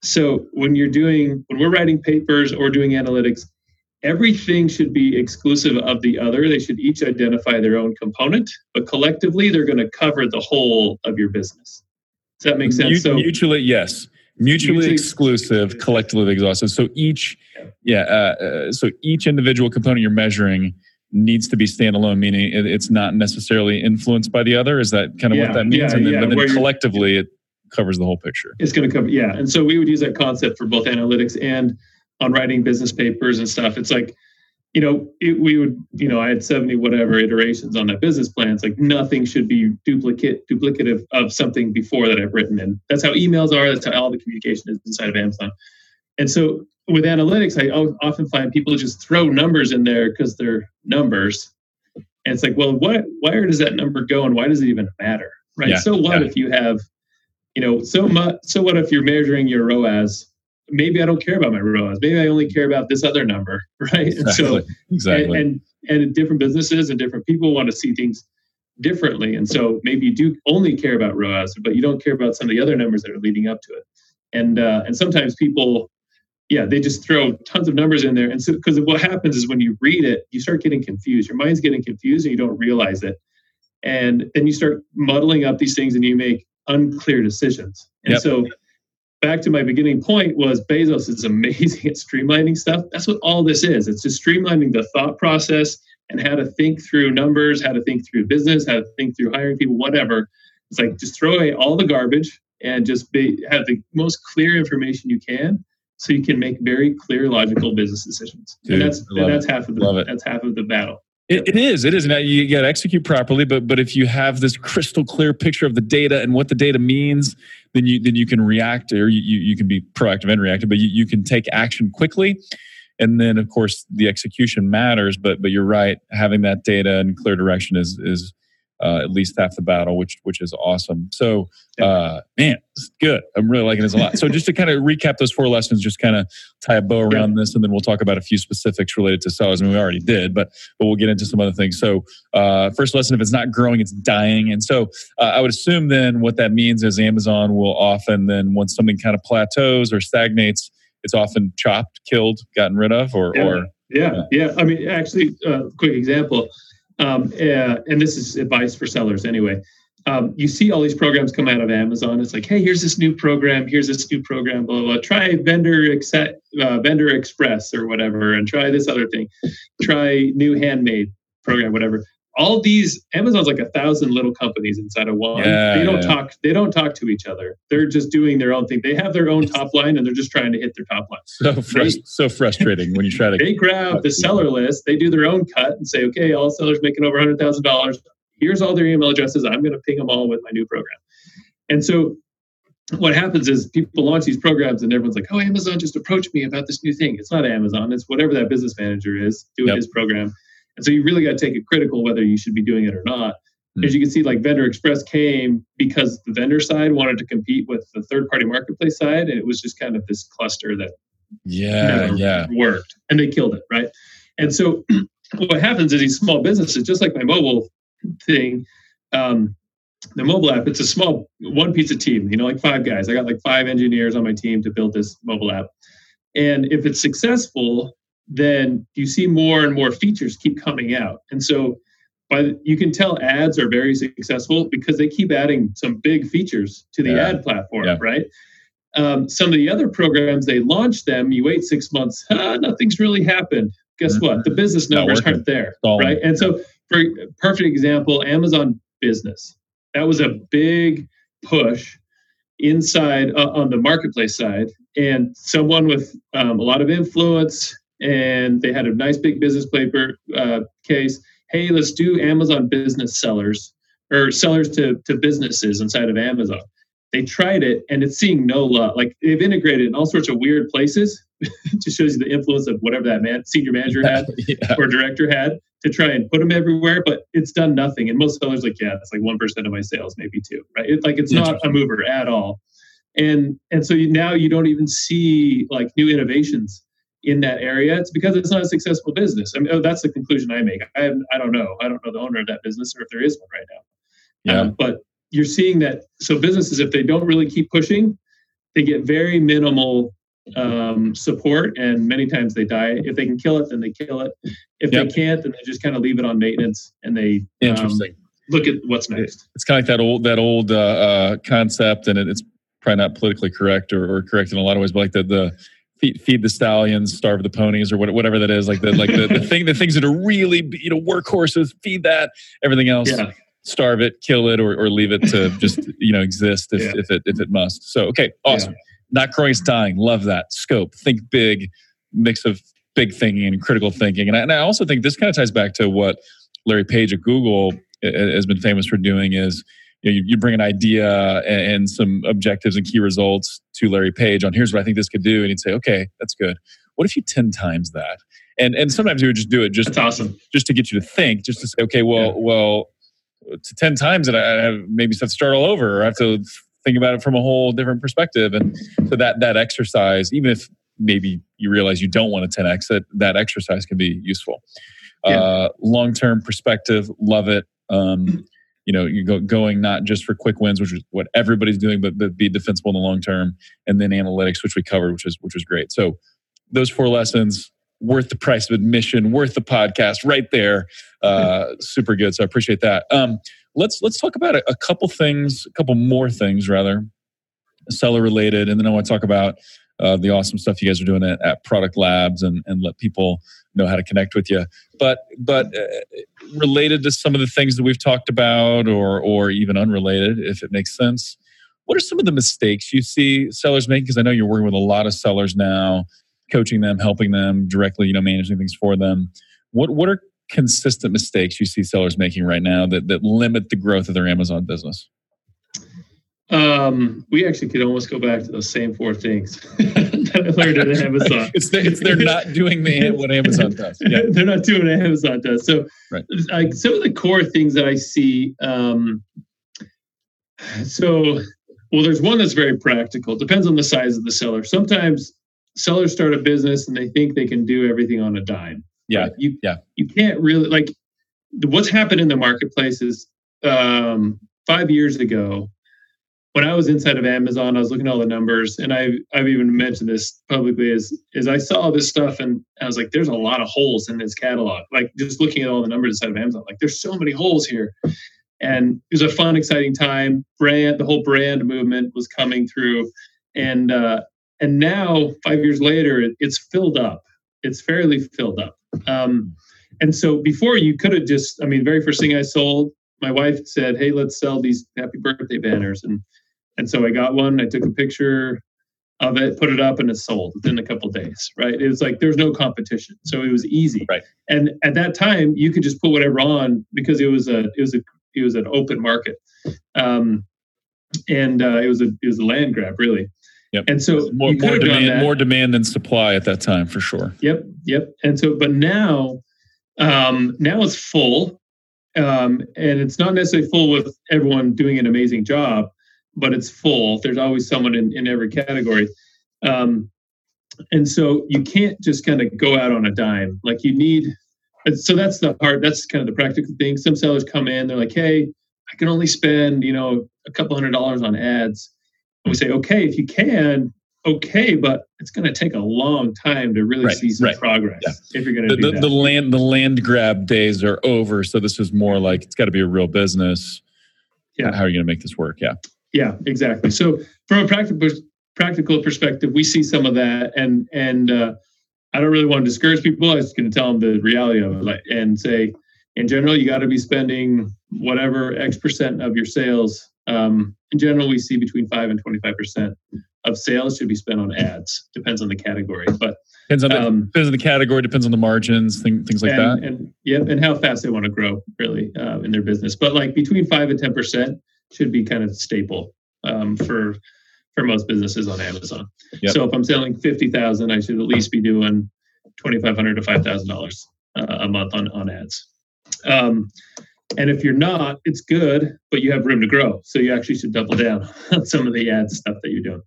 Speaker 2: So when you're doing when we're writing papers or doing analytics, everything should be exclusive of the other. They should each identify their own component, but collectively they're going to cover the whole of your business. Does that make sense?
Speaker 1: So mutually, yes mutually exclusive, collectively exhaustive. So each, yeah, uh, uh, so each individual component you're measuring needs to be standalone, meaning it, it's not necessarily influenced by the other. Is that kind of yeah, what that means? Yeah, and then, yeah, but then collectively, it covers the whole picture.
Speaker 2: It's going to cover, yeah. And so we would use that concept for both analytics and on writing business papers and stuff. It's like you know, it, we would, you know, I had 70 whatever iterations on that business plan. It's like nothing should be duplicate duplicative of something before that I've written. And that's how emails are. That's how all the communication is inside of Amazon. And so with analytics, I often find people just throw numbers in there because they're numbers. And it's like, well, what, where does that number go and why does it even matter? Right. Yeah, so what yeah. if you have, you know, so much, so what if you're measuring your ROAS maybe I don't care about my ROAS. Maybe I only care about this other number, right?
Speaker 1: Exactly. And so, exactly.
Speaker 2: And, and, and different businesses and different people want to see things differently. And so maybe you do only care about ROAS, but you don't care about some of the other numbers that are leading up to it. And uh, and sometimes people, yeah, they just throw tons of numbers in there. And so because what happens is when you read it, you start getting confused. Your mind's getting confused and you don't realize it. And then you start muddling up these things and you make unclear decisions. And yep. so back to my beginning point was Bezos is amazing at streamlining stuff. That's what all this is. It's just streamlining the thought process and how to think through numbers, how to think through business, how to think through hiring people, whatever. It's like just throw away all the garbage and just be, have the most clear information you can so you can make very clear, logical business decisions. Dude, and that's and that's half of the that's half of the battle.
Speaker 1: It, it is. It is. Now you got to execute properly, but but if you have this crystal clear picture of the data and what the data means, then you then you can react or you, you can be proactive and reactive, but you, you can take action quickly. And then of course the execution matters, but but you're right, having that data and clear direction is is uh, at least half the battle, which which is awesome. So, uh, man, it's good. I'm really liking this a lot. So, just to kind of recap those four lessons, just kind of tie a bow around yeah. this, and then we'll talk about a few specifics related to sellers. I mean, we already did, but but we'll get into some other things. So, uh, first lesson: if it's not growing, it's dying. And so, uh, I would assume then what that means is Amazon will often then once something kind of plateaus or stagnates, it's often chopped, killed, gotten rid of, or
Speaker 2: yeah.
Speaker 1: or
Speaker 2: yeah, yeah. I mean, actually, uh, quick example um, uh, and this is advice for sellers anyway. Um, you see all these programs come out of Amazon. It's like, hey, here's this new program. Here's this new program. Blah blah. blah. Try Vendor accept, uh, Vendor Express or whatever, and try this other thing. Try new handmade program, whatever all these Amazon's like a thousand little companies inside of one. Yeah, they don't yeah. talk. They don't talk to each other. They're just doing their own thing. They have their own top line, and they're just trying to hit their top line.
Speaker 1: So frust- they, so frustrating when you try to.
Speaker 2: They grab the seller list. They do their own cut and say, okay, all sellers making over hundred thousand dollars. Here's all their email addresses. I'm going to ping them all with my new program. And so what happens is people launch these programs and everyone's like, oh, Amazon just approached me about this new thing. It's not Amazon. It's whatever that business manager is doing yep. his program. And so you really got to take it critical whether you should be doing it or not. Mm. As you can see, like Vendor Express came because the vendor side wanted to compete with the third party marketplace side. And it was just kind of this cluster that
Speaker 1: yeah, yeah.
Speaker 2: worked. And they killed it, right? And so what happens is these small businesses, just like my mobile thing, um, the mobile app, it's a small one piece of team, you know, like five guys. I got like five engineers on my team to build this mobile app. And if it's successful, then you see more and more features keep coming out. And so by you can tell ads are very successful because they keep adding some big features to the yeah. ad platform, yeah. right? Um, some of the other programs they launch them, you wait six months, ah, nothing's really happened. Guess mm-hmm. what? The business numbers aren't there, right? And so, for perfect example, Amazon Business that was a big push inside uh, on the marketplace side, and someone with um, a lot of influence and they had a nice big business paper uh, case. Hey, let's do Amazon business sellers or sellers to, to businesses inside of Amazon. They tried it and it's seeing no love. Like they've integrated in all sorts of weird places to show you the influence of whatever that man, senior manager had yeah. or director had to try and put them everywhere, but it's done nothing. And most sellers like, yeah, it's like one percent of my sales, maybe two, right? It's like it's not a mover at all. And and so you, now you don't even see like new innovations in that area, it's because it's not a successful business. I mean, oh, that's the conclusion I make. I, I don't know. I don't know the owner of that business or if there is one right now. Yeah. Um, but you're seeing that. So businesses, if they don't really keep pushing, they get very minimal um, support, and many times they die. If they can kill it, then they kill it. If yep. they can't, then they just kind of leave it on maintenance and they um, interesting. Um, look at what's next.
Speaker 1: It's kind of like that old that old uh, uh, concept, and it, it's probably not politically correct or, or correct in a lot of ways, but like the the feed, feed the stallions, starve the ponies, or whatever that is. Like the like the, the thing, the things that are really you know workhorses, feed that. Everything else, yeah. starve it, kill it, or, or leave it to just you know exist if, yeah. if it if it must. So okay, awesome. Yeah. Not growing is dying. Love that scope. Think big, mix of big thinking and critical thinking. And I, and I also think this kind of ties back to what Larry Page at Google has been famous for doing is you, know, you, you bring an idea and, and, some objectives and key results to Larry Page on here's what I think this could do, and he'd say, okay, that's good. What if you ten times that? And and sometimes he would just do it just
Speaker 2: that's awesome,
Speaker 1: just to get you to think, just to say, okay, well, yeah. well, to ten times, and I have maybe have to start all over, or I have to think about it from a whole different perspective. And so that that exercise, even if maybe you realize you don't want a 10x, that that exercise can be useful. Yeah. Uh, Long term perspective, love it. Um, you know you go going not just for quick wins which is what everybody's doing but, but be defensible in the long term and then analytics which we covered which is which was great. So those four lessons worth the price of admission worth the podcast right there. Uh, super good so i appreciate that. Um, let's let's talk about a, a couple things a couple more things rather seller related and then i want to talk about uh, the awesome stuff you guys are doing at, at product labs and, and let people know how to connect with you. But but uh, related to some of the things that we've talked about, or or even unrelated, if it makes sense. what are some of the mistakes you see sellers make? Because I know you're working with a lot of sellers now, coaching them, helping them directly, you know, managing things for them. What what are consistent mistakes you see sellers making right now that that limit the growth of their Amazon business?
Speaker 2: Um, we actually could almost go back to those same four things that I learned at Amazon.
Speaker 1: it's, the, it's they're not doing the what Amazon does.
Speaker 2: Yeah. they're not doing what Amazon does. So, right. like some of the core things that I see. Um, so, well, there's one that's very practical. It depends on the size of the seller. Sometimes sellers start a business and they think they can do everything on a dime.
Speaker 1: Yeah. Right?
Speaker 2: You
Speaker 1: yeah.
Speaker 2: You can't really like what's happened in the marketplace is um, five years ago when I was inside of Amazon, I was looking at all the numbers, and I've I've even mentioned this publicly. Is is I saw this stuff, and I was like, "There's a lot of holes in this catalog." Like just looking at all the numbers inside of Amazon, like there's so many holes here. And it was a fun, exciting time. Brand, the whole brand movement was coming through, and uh, and now five years later, it's filled up. It's fairly filled up. Um, and so before you could have just, I mean, very first thing I sold, my wife said, "Hey, let's sell these happy birthday banners," and and so I got one. I took a picture of it, put it up, and it sold within a couple days. Right? It was like there's no competition, so it was easy.
Speaker 1: Right.
Speaker 2: And at that time, you could just put whatever on because it was a it was a it was an open market, um, and uh, it was a it was a land grab really.
Speaker 1: Yep.
Speaker 2: And so
Speaker 1: more, more demand more demand than supply at that time for sure.
Speaker 2: Yep. Yep. And so, but now, um, now it's full. Um, and it's not necessarily full with everyone doing an amazing job, but it's full. There's always someone in, in every category. Um, and so you can't just kind of go out on a dime. Like you need, so that's the hard, that's kind of the practical thing. Some sellers come in, they're like, hey, I can only spend, you know, a couple hundred dollars on ads. And we say, okay, if you can, okay, but it's going to take a long time to really right, see some right. progress yeah. if you're going to
Speaker 1: the,
Speaker 2: do
Speaker 1: the, the land the land grab days are over. So this is more like it's got to be a real business. Yeah, how are you going to make this work? Yeah.
Speaker 2: Yeah, exactly. So from a practical practical perspective, we see some of that, and and uh, I don't really want to discourage people. I was going to tell them the reality of it, like, and say, in general, you got to be spending whatever X percent of your sales. Um, in general, we see between five and twenty five percent of sales should be spent on ads. Depends on the category, but
Speaker 1: depends on the, um, depends on the category, depends on the margins, things, things like
Speaker 2: and,
Speaker 1: that.
Speaker 2: And yeah, and how fast they want to grow, really, uh, in their business. But like between five and ten percent should be kind of staple um, for for most businesses on Amazon. Yep. So if I'm selling fifty thousand, I should at least be doing twenty five hundred to five thousand uh, dollars a month on on ads. Um, and if you're not, it's good, but you have room to grow. So you actually should double down on some of the ad stuff that you're doing.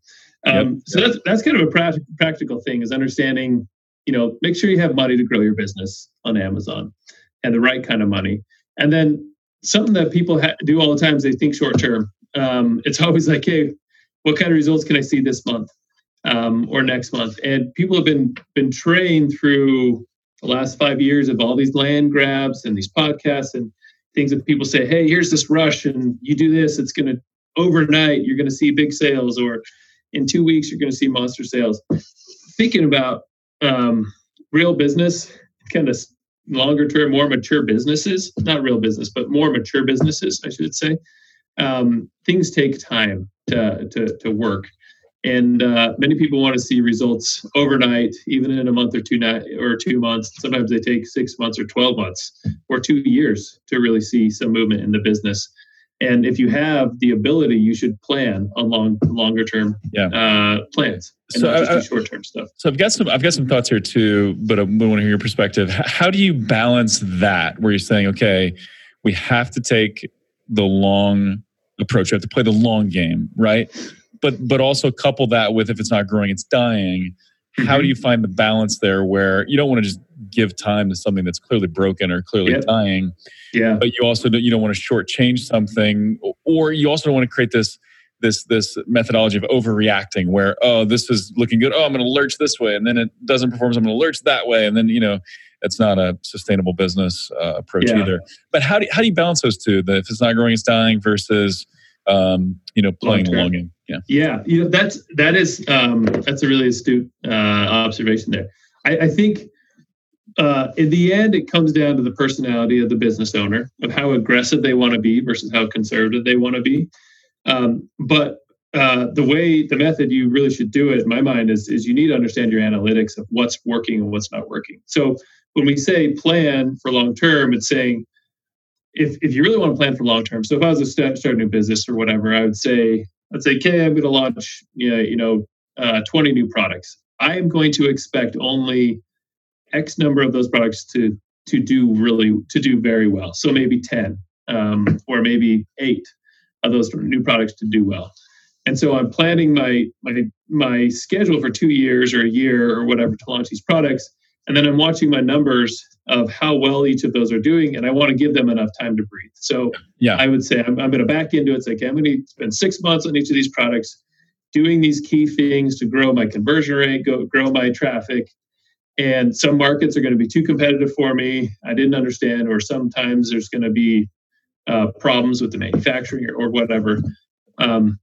Speaker 2: Um, yep. So that's that's kind of a practical practical thing is understanding. You know, make sure you have money to grow your business on Amazon, and the right kind of money. And then something that people ha- do all the time is they think short term. Um, it's always like, hey, what kind of results can I see this month um, or next month? And people have been been trained through the last five years of all these land grabs and these podcasts and things that people say, hey, here's this rush, and you do this, it's going to overnight you're going to see big sales, or in two weeks you're going to see monster sales. Thinking about um, real business, kind of longer term, more mature businesses, not real business, but more mature businesses, I should say, um, things take time to, to, to work. And uh, many people want to see results overnight, even in a month or two or two months. Sometimes they take six months or 12 months or two years to really see some movement in the business. And if you have the ability, you should plan on long, longer term yeah. uh, plans, and so not just short term stuff.
Speaker 1: So I've got some, I've got some thoughts here too, but I want to hear your perspective. How do you balance that, where you're saying, okay, we have to take the long approach, we have to play the long game, right? But but also couple that with if it's not growing, it's dying. Mm-hmm. How do you find the balance there, where you don't want to just give time to something that's clearly broken or clearly yep. dying.
Speaker 2: Yeah.
Speaker 1: But you also don't, you don't want to shortchange something, or you also don't want to create this this this methodology of overreacting, where oh this is looking good, oh I'm going to lurch this way, and then it doesn't perform, so I'm going to lurch that way, and then you know it's not a sustainable business uh, approach yeah. either. But how do how do you balance those two? That if it's not growing, it's dying versus um, you know playing the long game.
Speaker 2: Yeah. Yeah. You know that's that is um, that's a really astute uh, observation there. I, I think uh, in the end, it comes down to the personality of the business owner, of how aggressive they want to be versus how conservative they want to be. Um, but uh, the way the method you really should do it in my mind is is you need to understand your analytics of what's working and what's not working so when we say plan for long term it's saying if, if you really want to plan for long term so if i was to start, start a new business or whatever i would say i'd say okay i'm going to launch you know, you know uh, 20 new products. I am going to expect only x number of those products to to do really to do very well. So maybe 10 um, or maybe eight of those new products to do well. And so I'm planning my my my schedule for two years or a year or whatever to launch these products. And then I'm watching my numbers of how well each of those are doing, and I want to give them enough time to breathe. So yeah, I would say I'm, I'm going to back into it. Say, okay, I'm going to spend six months on each of these products, doing these key things to grow my conversion rate, go, grow my traffic. And some markets are going to be too competitive for me. I didn't understand, or sometimes there's going to be uh, problems with the manufacturing or, or whatever. Um,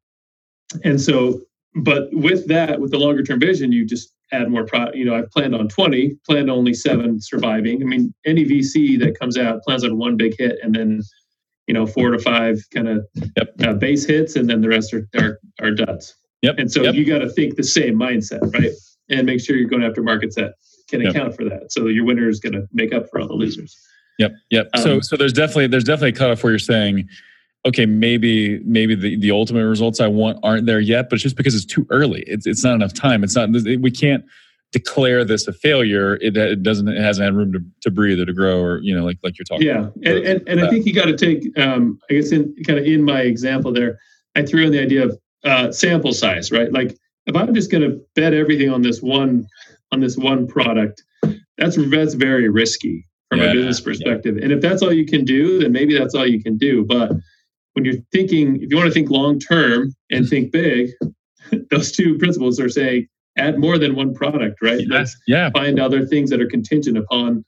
Speaker 2: and so but with that with the longer term vision you just add more pro you know i've planned on 20 planned only seven surviving i mean any vc that comes out plans on one big hit and then you know four to five kind of yep. uh, base hits and then the rest are are, are duds
Speaker 1: yep
Speaker 2: and so
Speaker 1: yep.
Speaker 2: you got to think the same mindset right and make sure you're going after markets that can yep. account for that so your winner is going to make up for all the losers
Speaker 1: yep yep um, so so there's definitely there's definitely a cutoff where you're saying okay, maybe maybe the, the ultimate results I want aren't there yet, but it's just because it's too early. It's it's not enough time. It's not we can't declare this a failure. It, it doesn't it hasn't had room to, to breathe or to grow or you know like like you're talking.
Speaker 2: Yeah,
Speaker 1: about.
Speaker 2: and and, and I think you got to take um, I guess in kind of in my example there, I threw in the idea of uh, sample size, right? Like if I'm just going to bet everything on this one on this one product, that's that's very risky from yeah, a business perspective. Yeah. And if that's all you can do, then maybe that's all you can do. But when you're thinking, if you want to think long term and mm-hmm. think big, those two principles are saying add more than one product, right?
Speaker 1: Yeah. Let's yeah.
Speaker 2: find other things that are contingent upon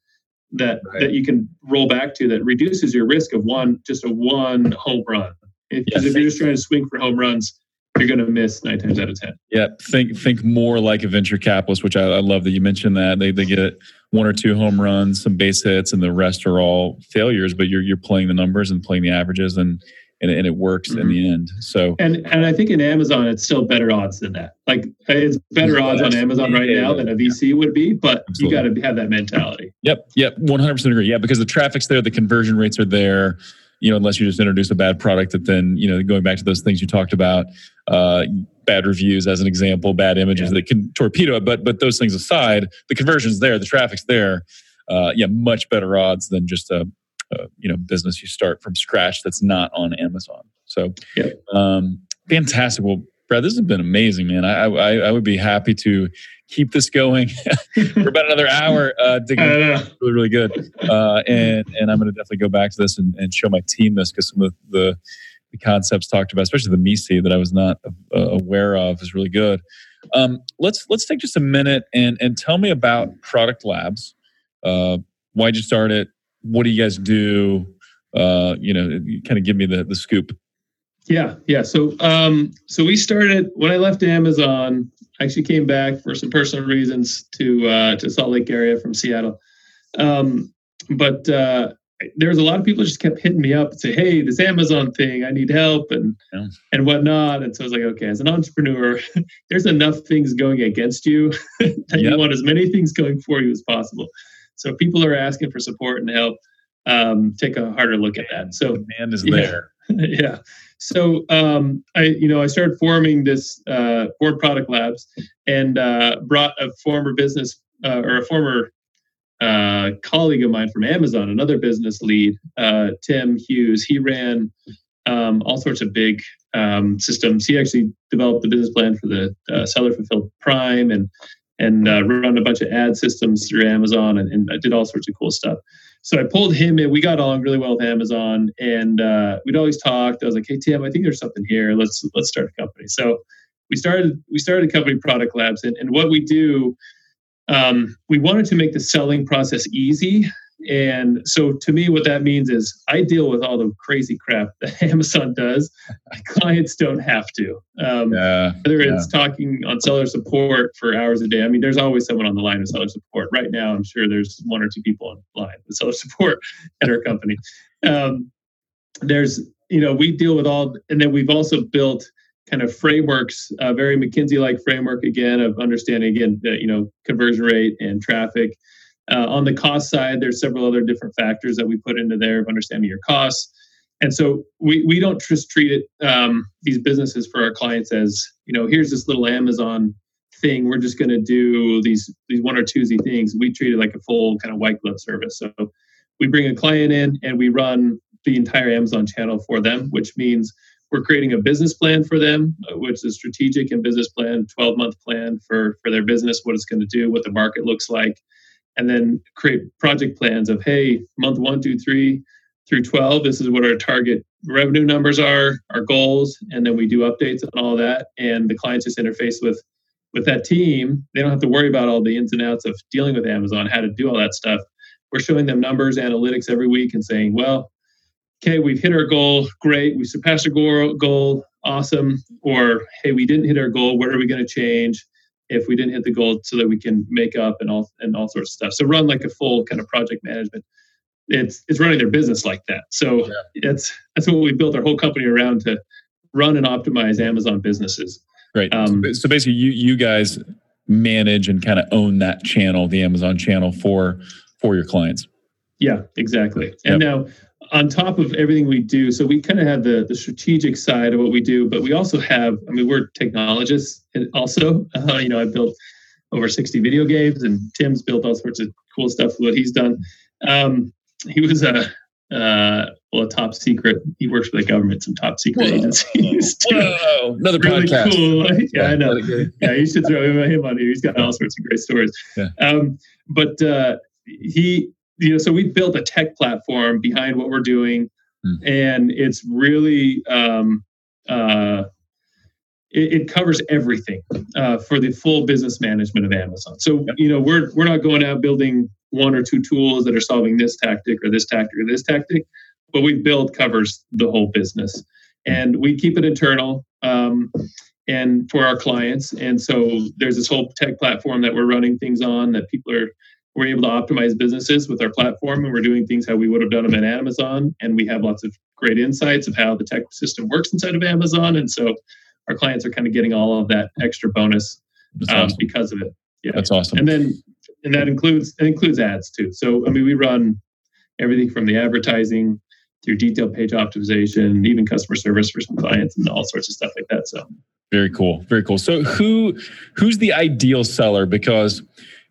Speaker 2: that right. that you can roll back to that reduces your risk of one just a one home run. Because if, if you're just trying to swing for home runs, you're going to miss nine times out of ten.
Speaker 1: Yeah, think think more like a venture capitalist, which I, I, love that you mentioned that they they get one or two home runs, some base hits, and the rest are all failures. But you're you're playing the numbers and playing the averages, and and, and it works mm-hmm. in the end. So
Speaker 2: and and I think in Amazon it's still better odds than that. Like it's better odds on Amazon right now than a VC would be, but Absolutely. you got to have that mentality.
Speaker 1: Yep, yep, one hundred percent agree. Yeah, because the traffic's there, the conversion rates are there. You know, unless you just introduce a bad product, that then you know, going back to those things you talked about, uh, bad reviews as an example, bad images yeah. that can torpedo it. But but those things aside, the conversion's there, the traffic's there. Uh, yeah, much better odds than just a uh, you know business you start from scratch that's not on Amazon. So, yeah. um, fantastic. Well, Brad, this has been amazing, man. I, I, I would be happy to keep this going for about another hour. Uh, digging really, really good. Uh, and and I'm going to definitely go back to this and, and show my team this because some of the, the concepts talked about, especially the MECE that I was not uh, aware of, is really good. Um, let's let's take just a minute and and tell me about Product Labs. Uh, why'd you start it? What do you guys do? Uh, you know, kind of give me the the scoop.
Speaker 2: Yeah, yeah. So, um, so we started when I left Amazon. I actually came back for some personal reasons to uh, to Salt Lake area from Seattle. Um, but uh, there was a lot of people just kept hitting me up and say, "Hey, this Amazon thing, I need help," and yeah. and whatnot. And so I was like, "Okay, as an entrepreneur, there's enough things going against you that yep. you want as many things going for you as possible." So people are asking for support and help. Um, take a harder look at that. So
Speaker 1: demand is there.
Speaker 2: yeah. So um, I, you know, I started forming this uh, board product labs and uh, brought a former business uh, or a former uh, colleague of mine from Amazon, another business lead, uh, Tim Hughes. He ran um, all sorts of big um, systems. He actually developed the business plan for the uh, seller fulfilled Prime and and uh, run a bunch of ad systems through Amazon and, and I did all sorts of cool stuff. So I pulled him in. We got along really well with Amazon, and uh, we'd always talked. I was like, "Hey Tim, I think there's something here. Let's let's start a company." So we started we started a company, Product Labs, and, and what we do, um, we wanted to make the selling process easy and so to me, what that means is I deal with all the crazy crap that Amazon does. My clients don't have to. Um, yeah, whether yeah. it's talking on seller support for hours a day. I mean, there's always someone on the line with seller support. Right now, I'm sure there's one or two people on line with seller support at our company. Um, there's, you know, we deal with all, and then we've also built kind of frameworks, uh, very McKinsey-like framework again of understanding again, the, you know, conversion rate and traffic. Uh, on the cost side, there's several other different factors that we put into there of understanding your costs. And so we, we don't just treat it um, these businesses for our clients as you know here's this little Amazon thing we're just going to do these these one or two things. We treat it like a full kind of white glove service. So we bring a client in and we run the entire Amazon channel for them, which means we're creating a business plan for them, uh, which is strategic and business plan, 12 month plan for, for their business, what it's going to do, what the market looks like, and then create project plans of, hey, month one, two, three through 12, this is what our target revenue numbers are, our goals, and then we do updates and all that. And the clients just interface with with that team. They don't have to worry about all the ins and outs of dealing with Amazon, how to do all that stuff. We're showing them numbers, analytics every week, and saying, well, okay, we've hit our goal, great, we surpassed our goal, awesome. Or, hey, we didn't hit our goal, what are we going to change if we didn't hit the goal so that we can make up and all and all sorts of stuff. So run like a full kind of project management. It's it's running their business like that. So yeah. that's that's what we built our whole company around to run and optimize Amazon businesses.
Speaker 1: Right. Um, so basically, you you guys manage and kind of own that channel, the Amazon channel for for your clients.
Speaker 2: Yeah, exactly. And yep. now on top of everything we do, so we kind of have the the strategic side of what we do, but we also have. I mean, we're technologists and also. Uh, you know, I've built over 60 video games, and Tim's built all sorts of cool stuff. What he's done. Um, he was a uh, well, a top secret. He works for the government, some top secret Whoa. agencies.
Speaker 1: Whoa, another really podcast. Cool.
Speaker 2: Yeah, I know. Yeah, you should throw him on here. He's got all sorts of great stories. Yeah. Um, but uh, he you know, so we built a tech platform behind what we're doing, mm. and it's really um, uh, it, it, covers everything uh, for the full business management of Amazon. So you know, we're we're not going out building one or two tools that are solving this tactic or this tactic or this tactic. What we build covers the whole business, hmm. and we keep it internal. Um, and for our clients. And so there's this whole tech platform that we're running things on that people are we're able to optimize businesses with our platform and we're doing things how we would have done them at Amazon. And we have lots of great insights of how the tech system works inside of Amazon. And so our clients are kind of getting all of that extra bonus um, awesome. because of it.
Speaker 1: Yeah. That's awesome.
Speaker 2: And then, and that includes, it includes ads too. So, I mean, we run everything from the advertising through detailed page optimization, even customer service for some clients and all sorts of stuff like that. So
Speaker 1: very cool. Very cool. So who, who's the ideal seller? Because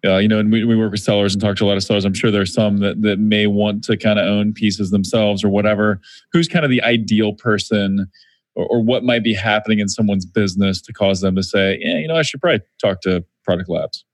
Speaker 1: uh, you know, and we, we work with sellers and talk to a lot of sellers. I'm sure there's some that, that may want to kind of own pieces themselves or whatever. Who's kind of the ideal person or, or, what might be happening in someone's business to cause them to say, yeah, you know, I should probably talk to Product Labs?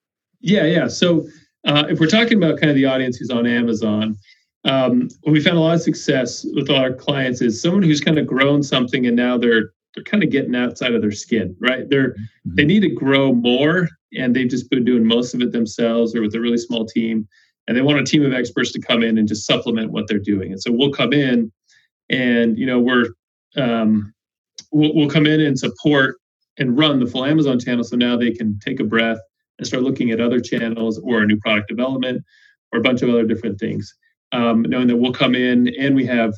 Speaker 2: Yeah, yeah. So uh, if we're talking about kind of the audience who's on Amazon, um, what we found a lot of success with our clients is someone who's kind of grown something and now they're they're kind of getting outside of their skin, right? They're mm-hmm. they need to grow more, and they've just been doing most of it themselves or with a really small team, and they want a team of experts to come in and just supplement what they're doing. And so we'll come in, and you know we're um, we'll, we'll come in and support and run the full Amazon channel, so now they can take a breath and start looking at other channels or a new product development or a bunch of other different things. Um, knowing that we'll come in and we have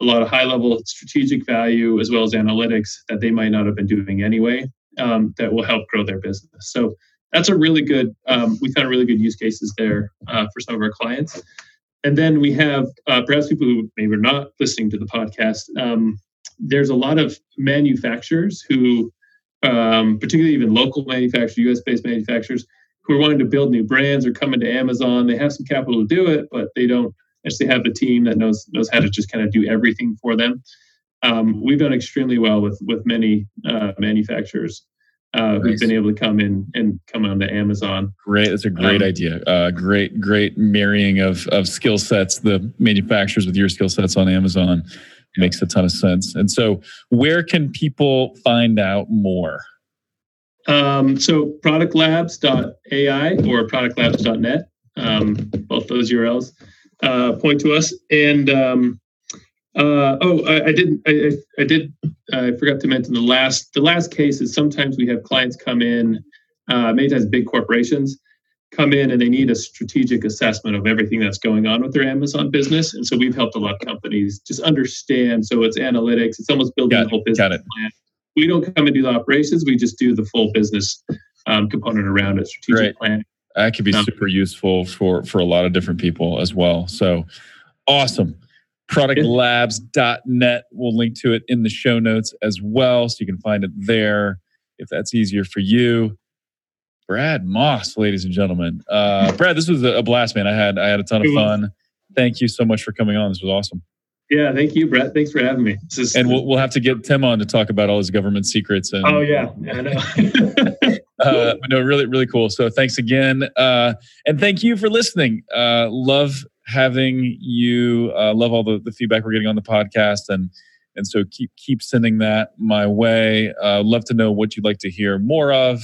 Speaker 2: a lot of high level strategic value as well as analytics that they might not have been doing anyway um, that will help grow their business. So that's a really good, um, we found really good use cases there uh, for some of our clients. And then we have uh, perhaps people who maybe are not listening to the podcast. Um, there's a lot of manufacturers who, um, particularly even local manufacturers, US based manufacturers, who are wanting to build new brands or come into Amazon. They have some capital to do it, but they don't actually have a team that knows knows how to just kind of do everything for them. Um, we've done extremely well with with many uh, manufacturers uh, nice. who've been able to come in and come onto Amazon.
Speaker 1: Great, that's a great um, idea. Uh, great, great marrying of of skill sets. The manufacturers with your skill sets on Amazon makes a ton of sense. And so, where can people find out more?
Speaker 2: Um, so, productlabs.ai or productlabs.net, um, both those URLs uh, point to us. And um, uh, oh, I, I didn't. I, I, did. I forgot to mention the last. The last case is sometimes we have clients come in, uh, many times big corporations come in and they need a strategic assessment of everything that's going on with their Amazon business. And so we've helped a lot of companies just understand. So it's analytics. It's almost building got, a whole business plan. we don't come and do the operations. We just do the full business um, component around it, strategic right. planning.
Speaker 1: That could be um, super useful for for a lot of different people as well. So awesome. Productlabs.net. We'll link to it in the show notes as well, so you can find it there if that's easier for you. Brad Moss, ladies and gentlemen. Uh, Brad, this was a blast, man. I had I had a ton of fun. Thank you so much for coming on. This was awesome.
Speaker 2: Yeah, thank you, Brett. Thanks for having me.
Speaker 1: Is, and we'll we'll have to get Tim on to talk about all his government secrets. And,
Speaker 2: oh yeah, yeah I know.
Speaker 1: uh, no, really, really cool. So thanks again, uh, and thank you for listening. Uh, love having you. Uh, love all the, the feedback we're getting on the podcast, and and so keep keep sending that my way. Uh, love to know what you'd like to hear more of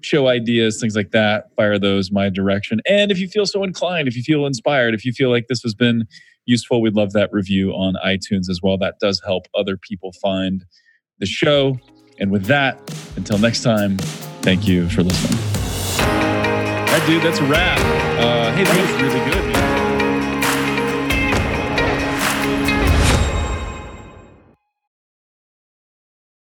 Speaker 1: show ideas, things like that, fire those my direction. And if you feel so inclined, if you feel inspired, if you feel like this has been useful, we'd love that review on iTunes as well. That does help other people find the show. And with that, until next time, thank you for listening. Right, dude, that's a wrap. Uh, hey, that was really good,